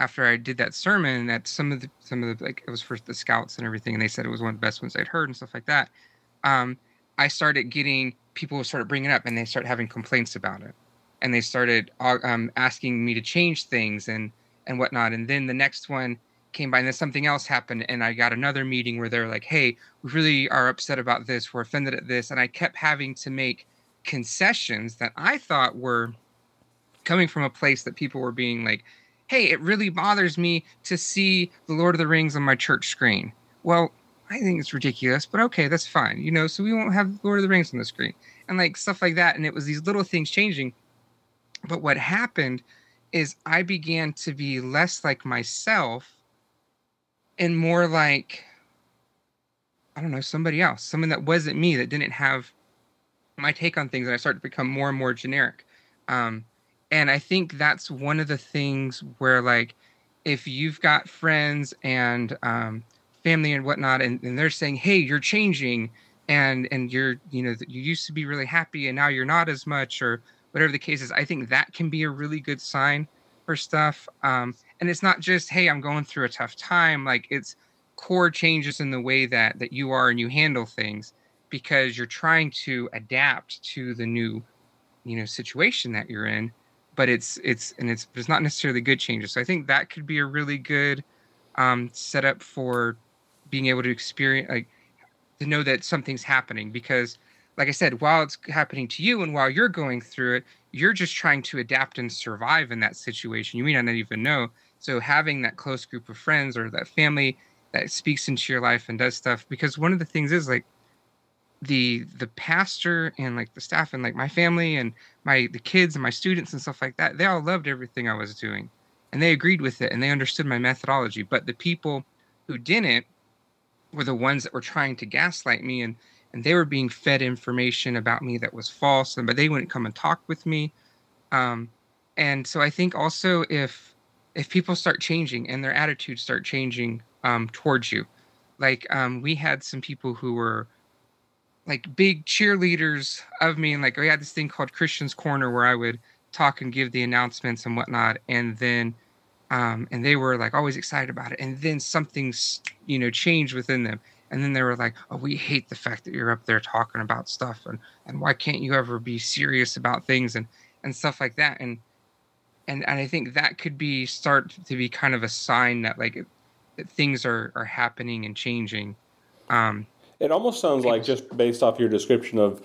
after I did that sermon, that some of the some of the like it was for the scouts and everything, and they said it was one of the best ones I'd heard and stuff like that. Um, I started getting people started bringing it up and they started having complaints about it, and they started uh, um, asking me to change things and and whatnot. And then the next one came by, and then something else happened, and I got another meeting where they're like, "Hey, we really are upset about this. We're offended at this," and I kept having to make concessions that I thought were coming from a place that people were being like, "Hey, it really bothers me to see the Lord of the Rings on my church screen." Well, I think it's ridiculous, but okay, that's fine. You know, so we won't have Lord of the Rings on the screen and like stuff like that. And it was these little things changing. But what happened is I began to be less like myself and more like, I don't know, somebody else, someone that wasn't me, that didn't have my take on things. And I started to become more and more generic. Um, and I think that's one of the things where, like, if you've got friends and, um, family and whatnot and, and they're saying hey you're changing and and you're you know you used to be really happy and now you're not as much or whatever the case is. I think that can be a really good sign for stuff um, and it's not just hey i'm going through a tough time like it's core changes in the way that that you are and you handle things because you're trying to adapt to the new you know situation that you're in but it's it's and it's it's not necessarily good changes. So i think that could be a really good um, setup for being able to experience like to know that something's happening. Because like i said while it's happening to you and while you're going through it you're just trying to adapt and survive in that situation. You may not even know. So having that close group of friends or that family that speaks into your life and does stuff because one of the things is like the the pastor and like the staff and like my family and my the kids and my students and stuff like that they all loved everything i was doing. And they agreed with it and they understood my methodology. But the people who didn't were the ones that were trying to gaslight me and and they were being fed information about me that was false and but they wouldn't come and talk with me. Um, and so i think also if if people start changing and their attitudes start changing um, towards you like um, we had some people who were like big cheerleaders of me and like we had this thing called christian's corner where i would talk and give the announcements and whatnot and then um, and they were like always excited about it. And then something's you know changed within them, and then they were like, "Oh, we hate the fact that you're up there talking about stuff, and and why can't you ever be serious about things and and stuff like that." And and and I think that could be start to be kind of a sign that like that things are are happening and changing. Um, it almost sounds like just based off your description of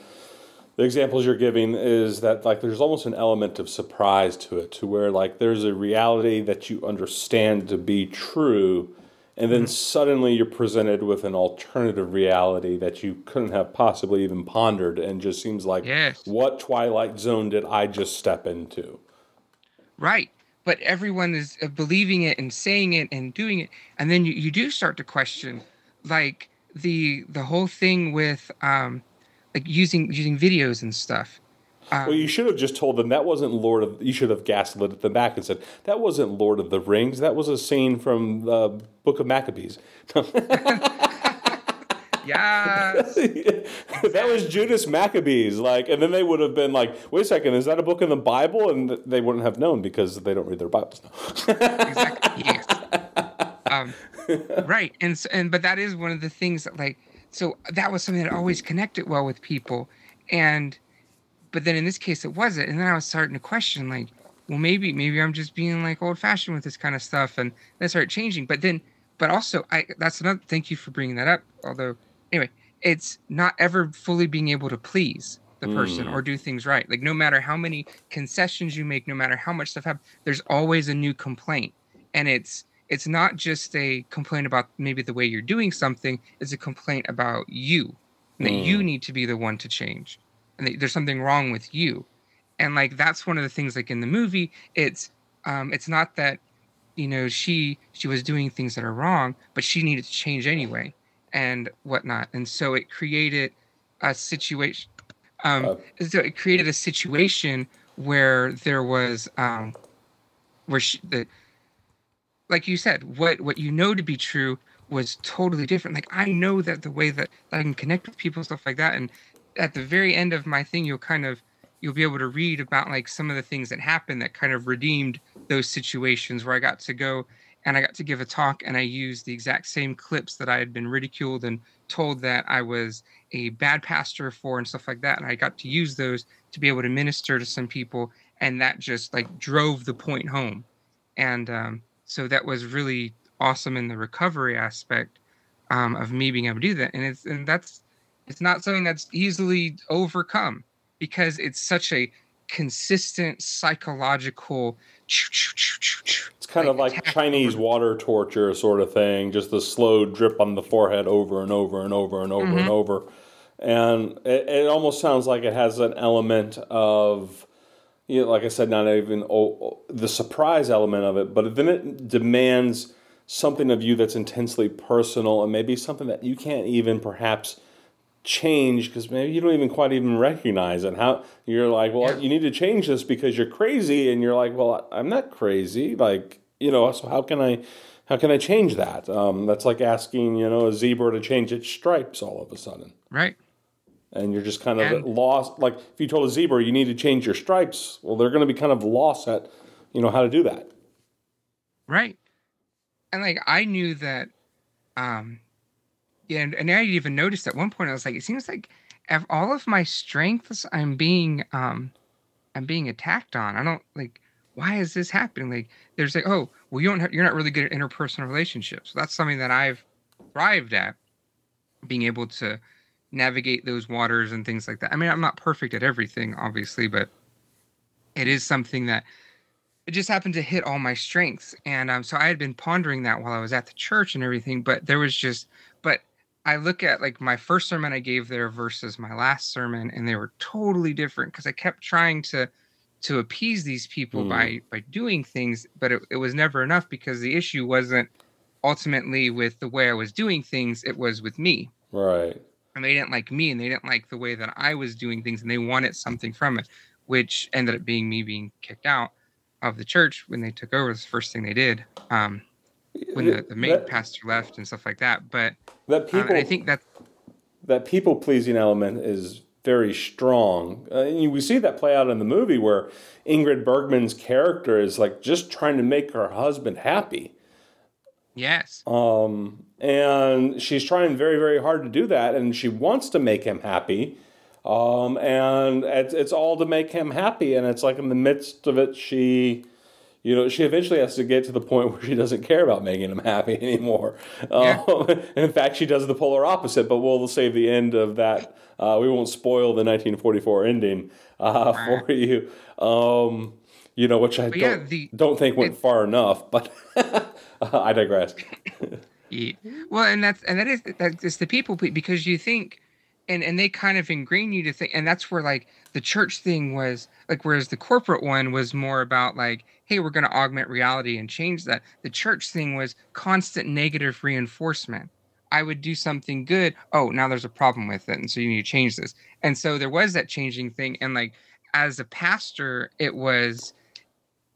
the examples you're giving is that like there's almost an element of surprise to it to where like there's a reality that you understand to be true and then mm-hmm. suddenly you're presented with an alternative reality that you couldn't have possibly even pondered and just seems like yes. what twilight zone did i just step into right but everyone is uh, believing it and saying it and doing it and then you, you do start to question like the the whole thing with um like using using videos and stuff Um, well, you should have just told them that wasn't Lord of. You should have gaslit them back and said that wasn't Lord of the Rings. That was a scene from the Book of Maccabees. yes. that was Judas Maccabees. Like, and then they would have been like, "Wait a second, is that a book in the Bible?" And they wouldn't have known because they don't read their Bibles. exactly. Yes. Um, right, and and but that is one of the things that like so that was something that always connected well with people, and but then in this case it wasn't, and then I was starting to question like, well maybe maybe I'm just being like old fashioned with this kind of stuff, and then started changing. But then, but also I that's another. Thank you for bringing that up. Although anyway, it's not ever fully being able to please the person mm. or do things right. Like no matter how many concessions you make, no matter how much stuff happens, there's always a new complaint, and it's it's not just a complaint about maybe the way you're doing something it's a complaint about you that mm. you need to be the one to change and that there's something wrong with you. And like that's one of the things like in the movie it's um it's not that you know she she was doing things that are wrong but she needed to change anyway and whatnot. And so it created a situation um uh, so it created a situation where there was um where she the like you said, what what you know to be true was totally different. Like I know that the way that, that I can connect with people, stuff like that. And at the very end of my thing, you'll kind of you'll be able to read about like some of the things that happened that kind of redeemed those situations where I got to go and I got to give a talk and I used the exact same clips that I had been ridiculed and told that I was a bad pastor for and stuff like that. And I got to use those to be able to minister to some people. And that just like drove the point home. And um, so that was really awesome in the recovery aspect um, of me being able to do that. And it's and that's it's not something that's easily overcome because it's such a consistent psychological it's kind of like chinese water torture sort of thing just the slow drip on the forehead over and over and over and over mm-hmm. and over. And it, it almost sounds like it has an element of you know, like I said, not even oh, the surprise element of it, but then it demands something of you that's intensely personal and maybe something that you can't even perhaps change because maybe you don't even quite even recognize it. How you're like, well, yeah. you need to change this because you're crazy, and you're like, well, I'm not crazy. Like, you know, so how can I? How can I change that? Um, that's like asking, you know, a zebra to change its stripes all of a sudden. Right and you're just kind of and, lost. Like if you told a zebra you need to change your stripes, well, they're going to be kind of lost at, you know, how to do that. Right, and like I knew that, um, yeah, and, and I even noticed at one point I was like, it seems like all of my strengths I'm being um, I'm being attacked on. I don't like why is this happening? Like there's like, oh, well, you don't have, you're not really good at interpersonal relationships. So that's something that I've thrived at, being able to navigate those waters and things like that. I mean, I'm not perfect at everything, obviously, but it is something that it just happened to hit all my strengths. And um, so I had been pondering that while I was at the church and everything, but there was just, but I look at like my first sermon I gave there versus my last sermon, and they were totally different because I kept trying to to appease these people mm. by by doing things, but it, it was never enough because the issue wasn't ultimately with the way I was doing things; it was with me. Right and they didn't like me and they didn't like the way that I was doing things and they wanted something from it, which ended up being me being kicked out of the church when they took over. the first thing they did. Um, when the, the main that, pastor left and stuff like that. But that people, um, I think that that people pleasing element is very strong. Uh, and we see that play out in the movie where Ingrid Bergman's character is like just trying to make her husband happy. Yes. Um, and she's trying very, very hard to do that, and she wants to make him happy. Um, and it's, it's all to make him happy, and it's like in the midst of it, she, you know, she eventually has to get to the point where she doesn't care about making him happy anymore. Yeah. Um, in fact, she does the polar opposite. But we'll save the end of that. Uh, we won't spoil the 1944 ending uh, for you. Um, you know, which I don't, yeah, the, don't think went far enough, but I digress. yeah. Well, and that's and that is that's the people because you think, and and they kind of ingrain you to think, and that's where like the church thing was like, whereas the corporate one was more about like, hey, we're going to augment reality and change that. The church thing was constant negative reinforcement. I would do something good. Oh, now there's a problem with it, and so you need to change this. And so there was that changing thing, and like as a pastor, it was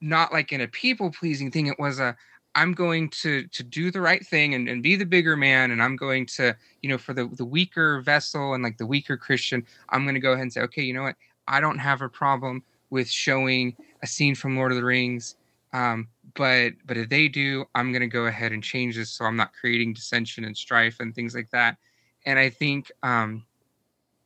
not like in a people pleasing thing. It was a I'm going to to do the right thing and, and be the bigger man, and I'm going to, you know, for the the weaker vessel and like the weaker Christian, I'm going to go ahead and say, okay, you know what? I don't have a problem with showing a scene from Lord of the Rings, um, but but if they do, I'm going to go ahead and change this so I'm not creating dissension and strife and things like that. And I think um,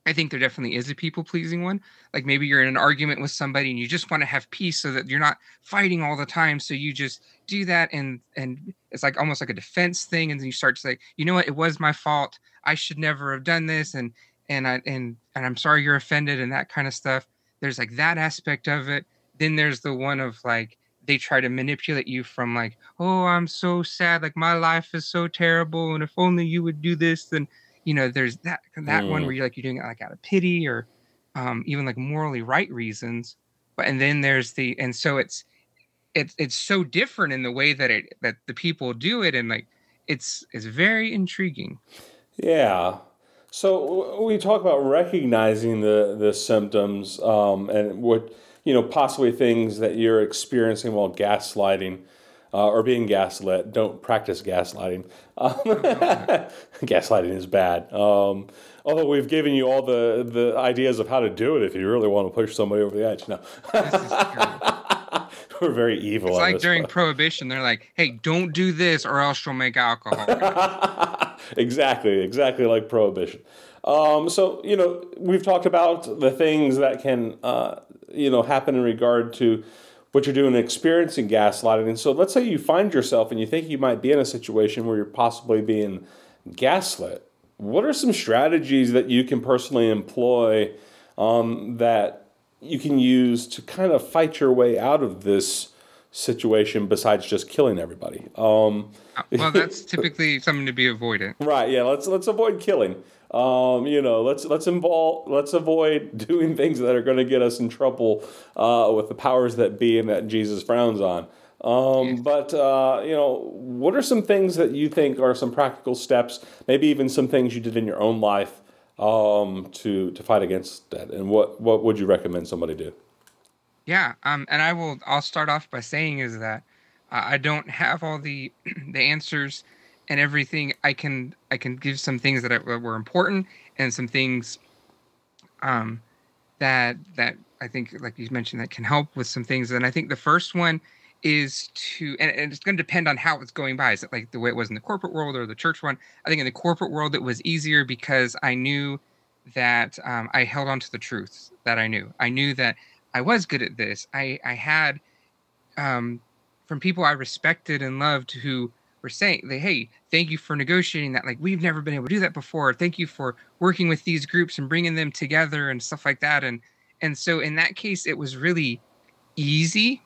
I think there definitely is a people pleasing one. Like maybe you're in an argument with somebody and you just want to have peace so that you're not fighting all the time. So you just do that and and it's like almost like a defense thing. And then you start to say, you know what, it was my fault. I should never have done this. And and I and and I'm sorry you're offended and that kind of stuff. There's like that aspect of it. Then there's the one of like they try to manipulate you from like, oh, I'm so sad, like my life is so terrible, and if only you would do this, then you know there's that that mm. one where you're like you're doing it like out of pity or um, even like morally right reasons but and then there's the and so it's it's it's so different in the way that it that the people do it and like it's it's very intriguing. Yeah. So we talk about recognizing the the symptoms um, and what you know possibly things that you're experiencing while gaslighting uh, or being gaslit. Don't practice gaslighting. Um, gaslighting is bad. Um, although we've given you all the, the ideas of how to do it if you really want to push somebody over the edge. No. We're very evil. It's like during Prohibition, they're like, "Hey, don't do this, or else you'll make alcohol." exactly, exactly like Prohibition. Um, so you know, we've talked about the things that can uh, you know happen in regard to what you're doing experiencing gaslighting. And so let's say you find yourself and you think you might be in a situation where you're possibly being gaslit. What are some strategies that you can personally employ um, that you can use to kind of fight your way out of this situation besides just killing everybody? Um, well, that's typically something to be avoided. Right. Yeah. Let's let's avoid killing. Um, you know, let's let's involve let's avoid doing things that are going to get us in trouble uh, with the powers that be and that Jesus frowns on. Um, but uh, you know, what are some things that you think are some practical steps? Maybe even some things you did in your own life um, to to fight against that. And what what would you recommend somebody do? Yeah, um, and I will. I'll start off by saying is that uh, I don't have all the the answers and everything i can i can give some things that, that were important and some things um that that i think like you mentioned that can help with some things. And i think the first one is to and, and it's going to depend on how it's going by. Is it like the way it was in the corporate world or the church one? I think in the corporate world it was easier because i knew that um, i held on to the truths that i knew. I knew that i was good at this. I i had um from people i respected and loved who were saying they hey thank you for negotiating that. Like we've never been able to do that before. Thank you for working with these groups and bringing them together and stuff like that. And and so in that case it was really easy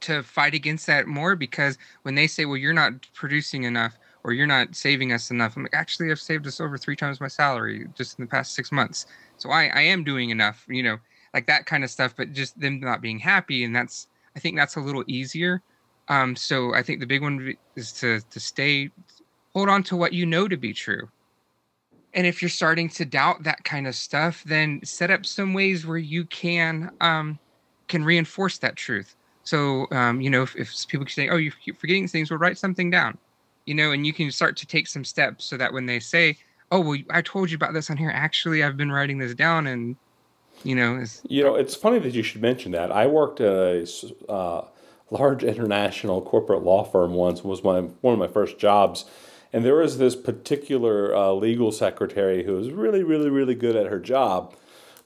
to fight against that more because when they say well you're not producing enough or you're not saving us enough i'm like actually i've saved us over three times my salary just in the past six months. So i i am doing enough you know like that kind of stuff but just them not being happy. And that's i think that's a little easier um, so I think the big one is to to stay, hold on to what you know to be true. And if you're starting to doubt that kind of stuff, then set up some ways where you can um, can reinforce that truth. So um, you know, if, if people say, "Oh, you keep forgetting things," well, write something down. You know, and you can start to take some steps so that when they say, "Oh, well, I told you about this on here," actually, I've been writing this down, and you know, you know, it's funny that you should mention that. I worked a uh, large international corporate law firm once was my one of my first jobs. And there was this particular uh, legal secretary who was really really really good at her job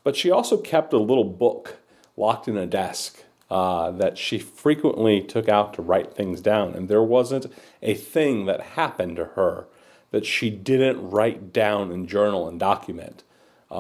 but she also kept a little book locked in a desk uh, that she frequently took out to write things down. And there wasn't a thing that happened to her that she didn't write down and journal and document. Um,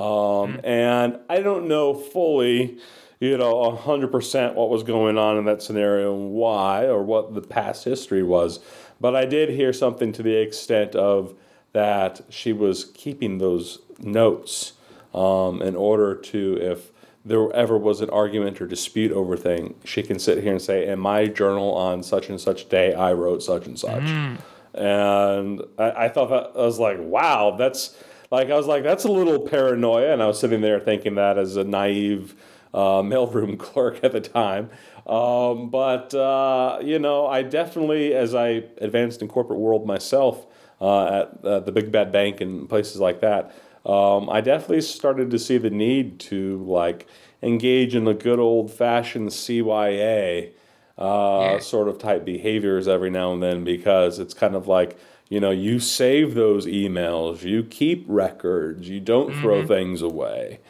mm. and i don't know fully you know, 100% what was going on in that scenario and why or what the past history was. But I did hear something to the extent of that she was keeping those notes um, in order to, if there ever was an argument or dispute over thing, she can sit here and say, in my journal on such and such day, I wrote such and such. Mm. And I, I thought that I was like, wow, that's like, I was like, that's a little paranoia. And I was sitting there thinking that as a naive, uh, mailroom clerk at the time. Um, but uh, you know, I definitely, as I advanced in corporate world myself uh, at uh, the big bad bank and places like that, um, I definitely started to see the need to like engage in the good old fashioned CYA uh, Yeah. sort of type behaviors every now and then because it's kind of like you know you save those emails, you keep records, you don't throw Mhm. things away.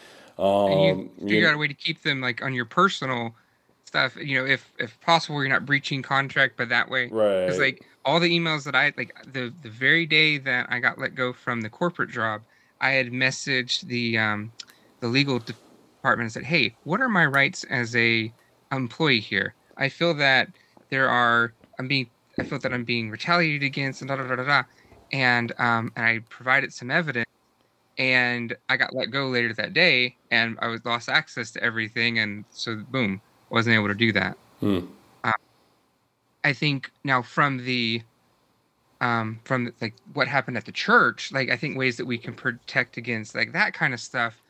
And Um, you you- figure out a way to keep them like on your personal stuff. You know, if if possible, you're not breaching contract, but that way, right. It's like all the emails that I like the the very day that I got let go from the corporate job, I had messaged the um the legal department and said, "Hey, what are my rights as a employee here? I feel that there are I'm being I feel that I'm being retaliated against and da da da da da." And um and I provided some evidence and I got let go later that day and I was lost access to everything and so boom, wasn't able to do that. Hmm. I think now from the um from like what happened at the church, like I think ways that we can protect against like that kind of stuff.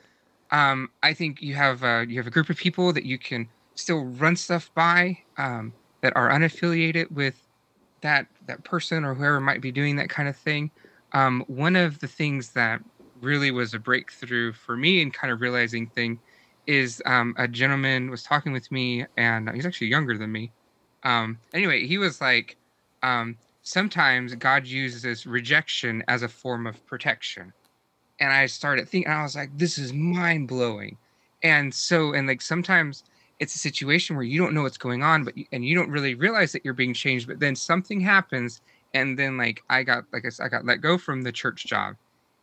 Um, I think you have uh, you have a group of people that you can still run stuff by um, that are unaffiliated with that that person or whoever might be doing that kind of thing. Um, one of the things that really was a breakthrough for me in kind of realizing thing is um, a gentleman was talking with me and he's actually younger than me. Um anyway he was like um sometimes god uses rejection as a form of protection. And i started thinking i was like this is mind-blowing. And so and like sometimes it's a situation where you don't know what's going on but and you don't really realize that you're being changed but then something happens and then like i got like i i got let go from the church job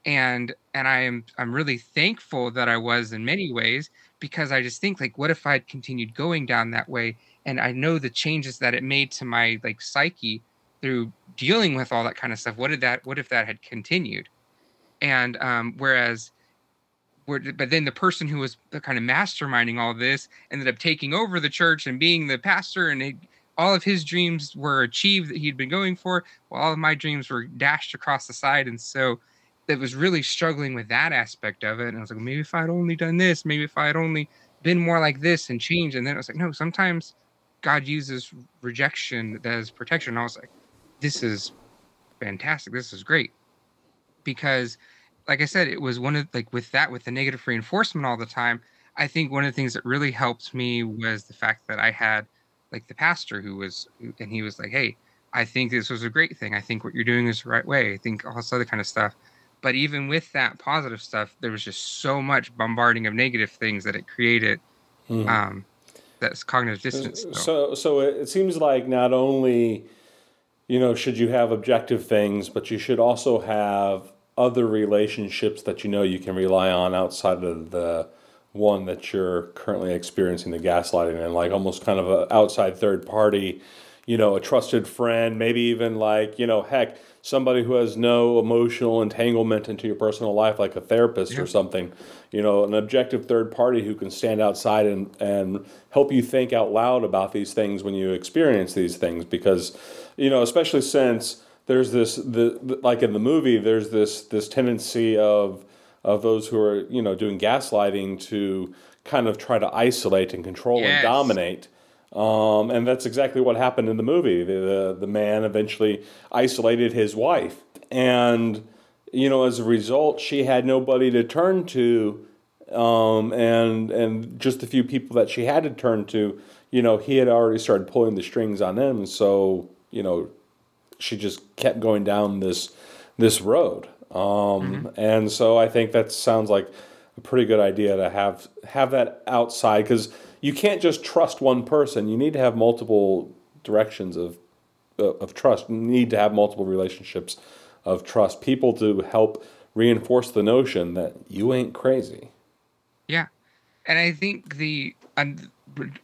and and i am i'm really thankful that i was in many ways because i just think like what if i'd continued going down that way and I know the changes that it made to my like psyche through dealing with all that kind of stuff. What did that? What if that had continued? And um, whereas, where, but then the person who was the kind of masterminding all of this ended up taking over the church and being the pastor, and it, all of his dreams were achieved that he'd been going for. While all of my dreams were dashed across the side, and so it was really struggling with that aspect of it. And I was like, maybe if I'd only done this, maybe if I'd only been more like this and changed. And then I was like, no, sometimes God uses rejection as protection. And I was like, this is fantastic. This is great. Because, like I said, it was one of like with that, with the negative reinforcement all the time. I think one of the things that really helped me was the fact that I had like the pastor who was, and he was like, hey, I think this was a great thing. I think what you're doing is the right way. I think all this other kind of stuff. But even with that positive stuff, there was just so much bombarding of negative things that it created Mhm. um, that's cognitive dissonance. So, So, so it, it seems like not only, you know, should you have objective things, but you should also have other relationships that you know you can rely on outside of the one that you're currently experiencing the gaslighting and like almost kind of an outside third party, you know, a trusted friend, maybe even like, you know, heck, somebody who has no emotional entanglement into your personal life, like a therapist Yeah. or something, you know, an objective third party who can stand outside and, and help you think out loud about these things when you experience these things. Because, you know, especially since there's this, the, like in the movie, there's this, this tendency of, of those who are, you know, doing gaslighting to kind of try to isolate and control and Yes. dominate. Um, and that's exactly what happened in the movie. The, the the man eventually isolated his wife, and you know, as a result, she had nobody to turn to, um, and and just a few people that she had to turn to. You know, he had already started pulling the strings on them, so you know, she just kept going down this this road. Um, And so I think that sounds like a pretty good idea to have have that outside because you can't just trust one person. You need to have multiple directions of uh, of trust. You need to have multiple relationships of trust. People to help reinforce the notion that you ain't crazy. yeah, and I think the an,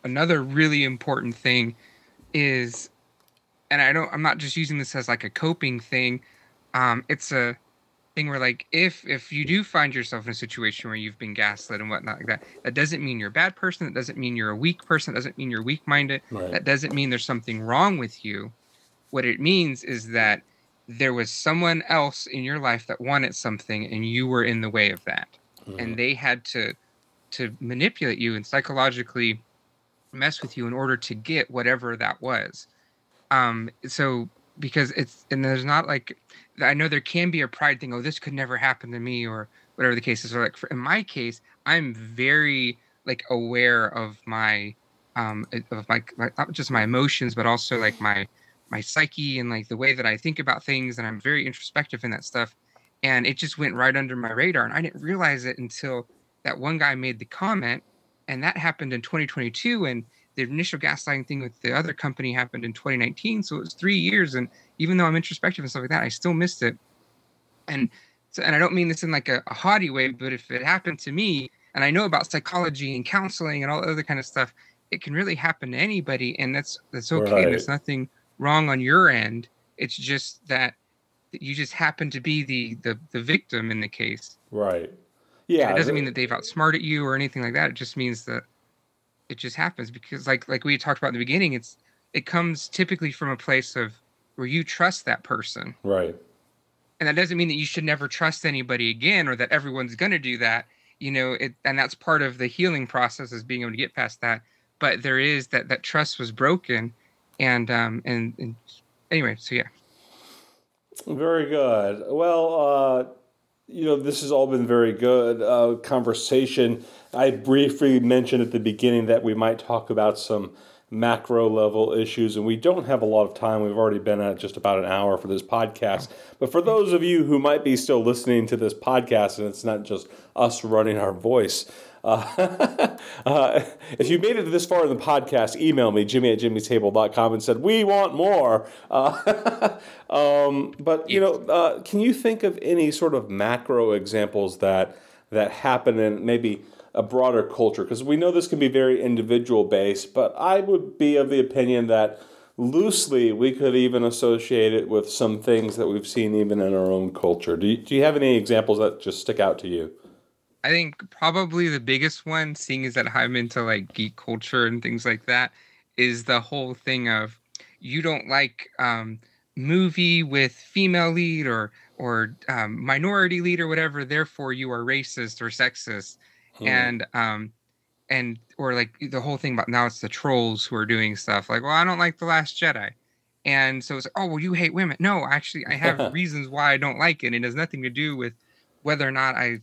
another really important thing is, and I don't, I'm not just using this as like a coping thing. Um, it's a thing where like if if you do find yourself in a situation where you've been gaslit and whatnot like that, that doesn't mean you're a bad person. That doesn't mean you're a weak person. That doesn't mean you're weak minded. Right. That doesn't mean there's something wrong with you. What it means is that there was someone else in your life that wanted something and you were in the way of that. And they had to to manipulate you and psychologically mess with you in order to get whatever that was. Um, so because it's and there's not like I know there can be a pride thing. Oh, this could never happen to me, or whatever the case is. Or like for, in my case, I'm very like aware of my um of my, my not just my emotions, but also like my my psyche and like the way that I think about things, and I'm very introspective in that stuff. And it just went right under my radar, and I didn't realize it until that one guy made the comment, and that happened in 2022, and the initial gaslighting thing with the other company happened in 2019 so it was three years and even though i'm introspective and stuff like that i still missed it. And so and i don't mean this in like a, a haughty way but if it happened to me and i know about psychology and counseling and all the other kind of stuff it can really happen to anybody and that's that's okay. Right. there's nothing wrong on your end. It's just that you just happen to be the the, the victim in the case. Right. Yeah and it doesn't mean that they've outsmarted you or anything like that. It just means that it just happens because like like we talked about in the beginning it's it comes typically from a place of where you trust that person. Right. And that doesn't mean that you should never trust anybody again or that everyone's going to do that you know it and that's part of the healing process is being able to get past that. But there is that that trust was broken and um and, and anyway so yeah. Very good. Well uh you know, this has all been very good uh, conversation. I briefly mentioned at the beginning that we might talk about some macro level issues, and we don't have a lot of time. We've already been at just about an hour for this podcast. But for those of you who might be still listening to this podcast, and it's not just us running our voice, uh, uh, if you made it this far in the podcast, email me, jimmy at jimmy'stable.com, and said, We want more. Uh, um, but, you know, uh, can you think of any sort of macro examples that, that happen in maybe a broader culture? Because we know this can be very individual based, but I would be of the opinion that loosely we could even associate it with some things that we've seen even in our own culture. Do you, do you have any examples that just stick out to you? I think probably the biggest one, seeing as that I'm into like geek culture and things like that, is the whole thing of you don't like um, movie with female lead or or um, minority lead or whatever, therefore you are racist or sexist, hmm. and um, and or like the whole thing about now it's the trolls who are doing stuff like, well, I don't like the Last Jedi, and so it's like, oh, well, you hate women. No, actually, I have reasons why I don't like it. It has nothing to do with whether or not I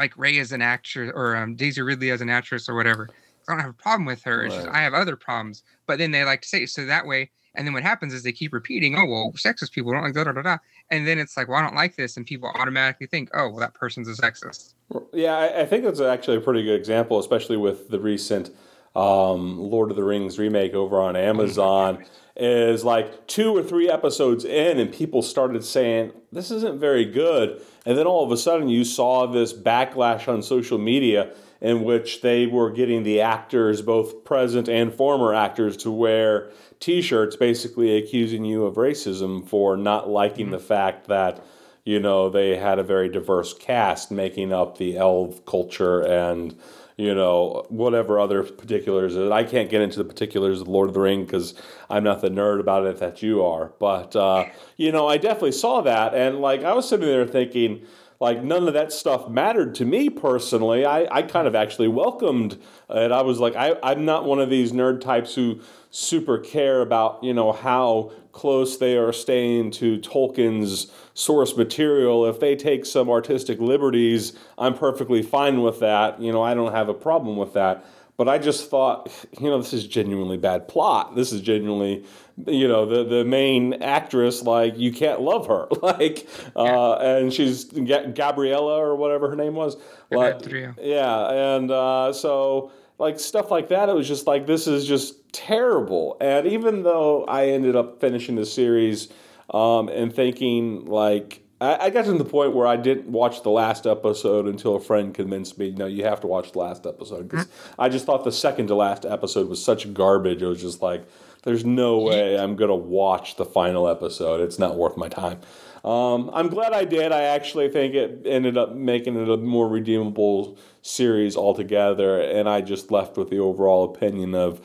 like Rey as an actress or um, Daisy Ridley as an actress or whatever. I don't have a problem with her. Right. Just, I have other problems. But then they like to say so that way. And then what happens is they keep repeating, oh well, sexist people don't like da da da da. And then it's like, well, I don't like this, and people automatically think, oh well, that person's a sexist. Yeah, I, I think that's actually a pretty good example, especially with the recent um, Lord of the Rings remake over on oh Amazon. Is like two or three episodes in, and people started saying, This isn't very good. And then all of a sudden, you saw this backlash on social media in which they were getting the actors, both present and former actors, to wear t shirts basically accusing you of racism for not liking mm-hmm. the fact that, you know, they had a very diverse cast making up the elf culture and you know, whatever other particulars. I can't get into the particulars of Lord of the Ring because I'm not the nerd about it that you are. But, uh, you know, I definitely saw that. And, like, I was sitting there thinking, like none of that stuff mattered to me personally. I, I kind of actually welcomed it. I was like, I, I'm not one of these nerd types who super care about, you know, how close they are staying to Tolkien's source material. If they take some artistic liberties, I'm perfectly fine with that. You know, I don't have a problem with that. But I just thought, you know, this is genuinely bad plot. This is genuinely, you know, the, the main actress, like, you can't love her. like, uh, and she's Gabriella or whatever her name was. Like, yeah. And uh, so, like, stuff like that, it was just like, this is just terrible. And even though I ended up finishing the series um, and thinking, like, I, got to the point where I didn't watch the last episode until a friend convinced me, no, you have to watch the last episode. Because I just thought the second to last episode was such garbage. It was just like, there's no way I'm going to watch the final episode. It's not worth my time. Um, I'm glad I did. I actually think it ended up making it a more redeemable series altogether. And I just left with the overall opinion of,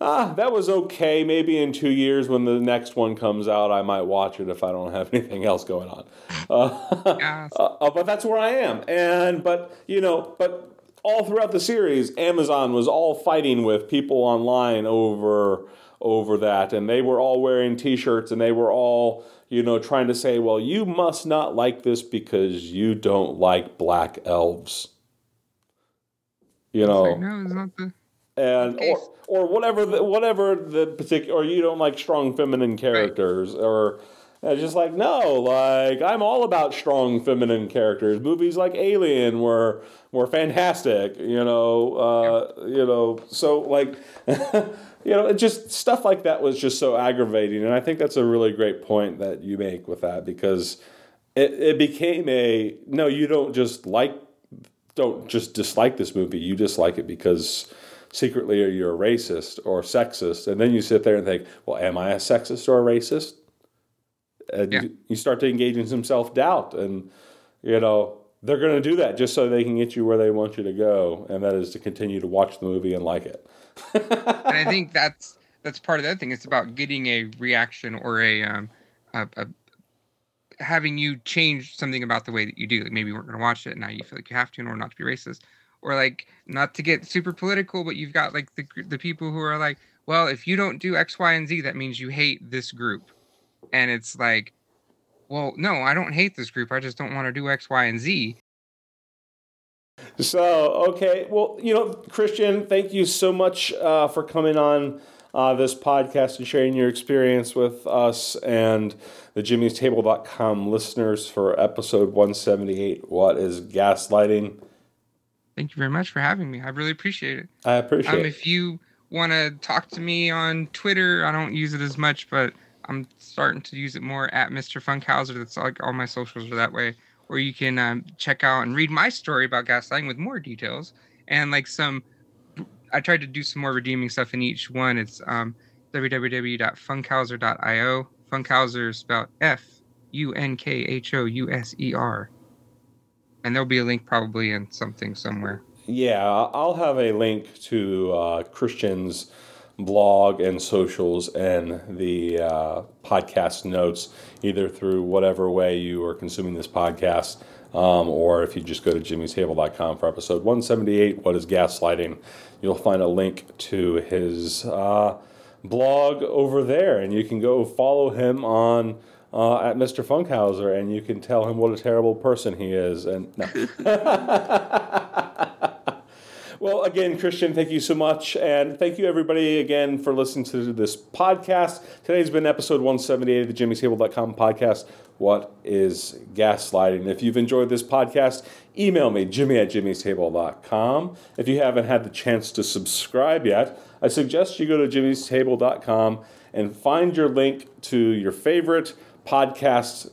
ah, that was okay. Maybe in two years when the next one comes out, I might watch it if I don't have anything else going on. Uh, yes. uh, but that's where I am. And but you know, but all throughout the series, Amazon was all fighting with people online over over that, and they were all wearing T-shirts, and they were all you know trying to say, well, you must not like this because you don't like black elves. You know, Like, no, it's not the. and or or whatever the, whatever the particular or you don't like strong feminine characters or uh, just like no like I'm all about strong feminine characters. Movies like Alien were were fantastic you know uh, you know so like you know it just stuff like that was just so aggravating and I think that's a really great point that you make with that because it, it became a no you don't just like don't just dislike this movie. You dislike it because secretly you're a racist or sexist. And then you sit there and think, well, am I a sexist or a racist? And Yeah. you, start to engage in some self doubt. And, you know, they're going to do that just so they can get you where they want you to go. And that is to continue to watch the movie and like it. and I think that's that's part of the other thing. It's about getting a reaction or a um a, a having you change something about the way that you do. Like maybe you weren't going to watch it, and now you feel like you have to in order not to be racist, or like not to get super political, but you've got like the the people who are like, well, if you don't do X, Y, and Z, that means you hate this group, and it's like, well, no, I don't hate this group. I just don't want to do X, Y, and Z. So, okay. Well, you know, Christian, thank you so much uh, for coming on uh, this podcast and sharing your experience with us and the jimmy'stable.com listeners for episode 178 What is Gaslighting? Thank you very much for having me. I really appreciate it. I appreciate Um, it. if you want to talk to me on Twitter, I don't use it as much, but I'm starting to use it more at Mr. Funkhouser. That's like all my socials are that way. Or you can um, check out and read my story about gaslighting with more details and like some. I tried to do some more redeeming stuff in each one. It's um, www.funkhouser.io. Funkhouser is spelled F U N K H O U S E R. And there'll be a link probably in something somewhere. Yeah, I'll have a link to uh, Christian's blog and socials and the uh, podcast notes, either through whatever way you are consuming this podcast, um, or if you just go to jimmy'stable.com for episode 178, What is Gaslighting, you'll find a link to his uh, blog over there, and you can go follow him on. Uh, at Mr. Funkhouser, and you can tell him what a terrible person he is. And no. Well, again, Christian, thank you so much. And thank you, everybody, again, for listening to this podcast. Today's been episode 178 of the Jimmy'sTable.com podcast. What is gaslighting? If you've enjoyed this podcast, email me, jimmy at jimmy'stable.com. If you haven't had the chance to subscribe yet, I suggest you go to jimmy'stable.com and find your link to your favorite podcast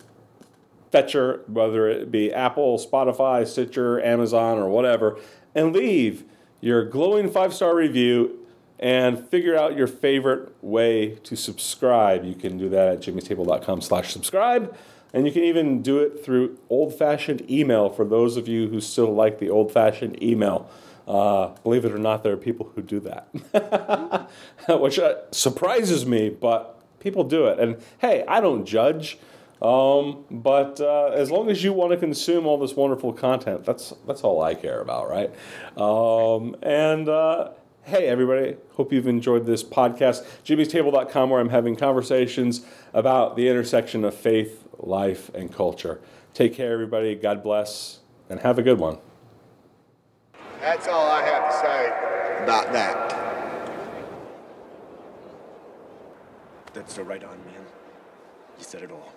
fetcher, whether it be Apple, Spotify, Stitcher, Amazon, or whatever, and leave your glowing five star review and figure out your favorite way to subscribe. You can do that at jimmystable.com slash subscribe. And you can even do it through old fashioned email for those of you who still like the old fashioned email. Uh, believe it or not, there are people who do that, which uh, surprises me, but people do it. And hey, I don't judge. Um, but uh, as long as you want to consume all this wonderful content, that's that's all I care about, right? Um, and uh, hey, everybody, hope you've enjoyed this podcast. Jimmy'sTable.com, where I'm having conversations about the intersection of faith, life, and culture. Take care, everybody. God bless, and have a good one. That's all I have to say about that. That's the right on, man. You said it all.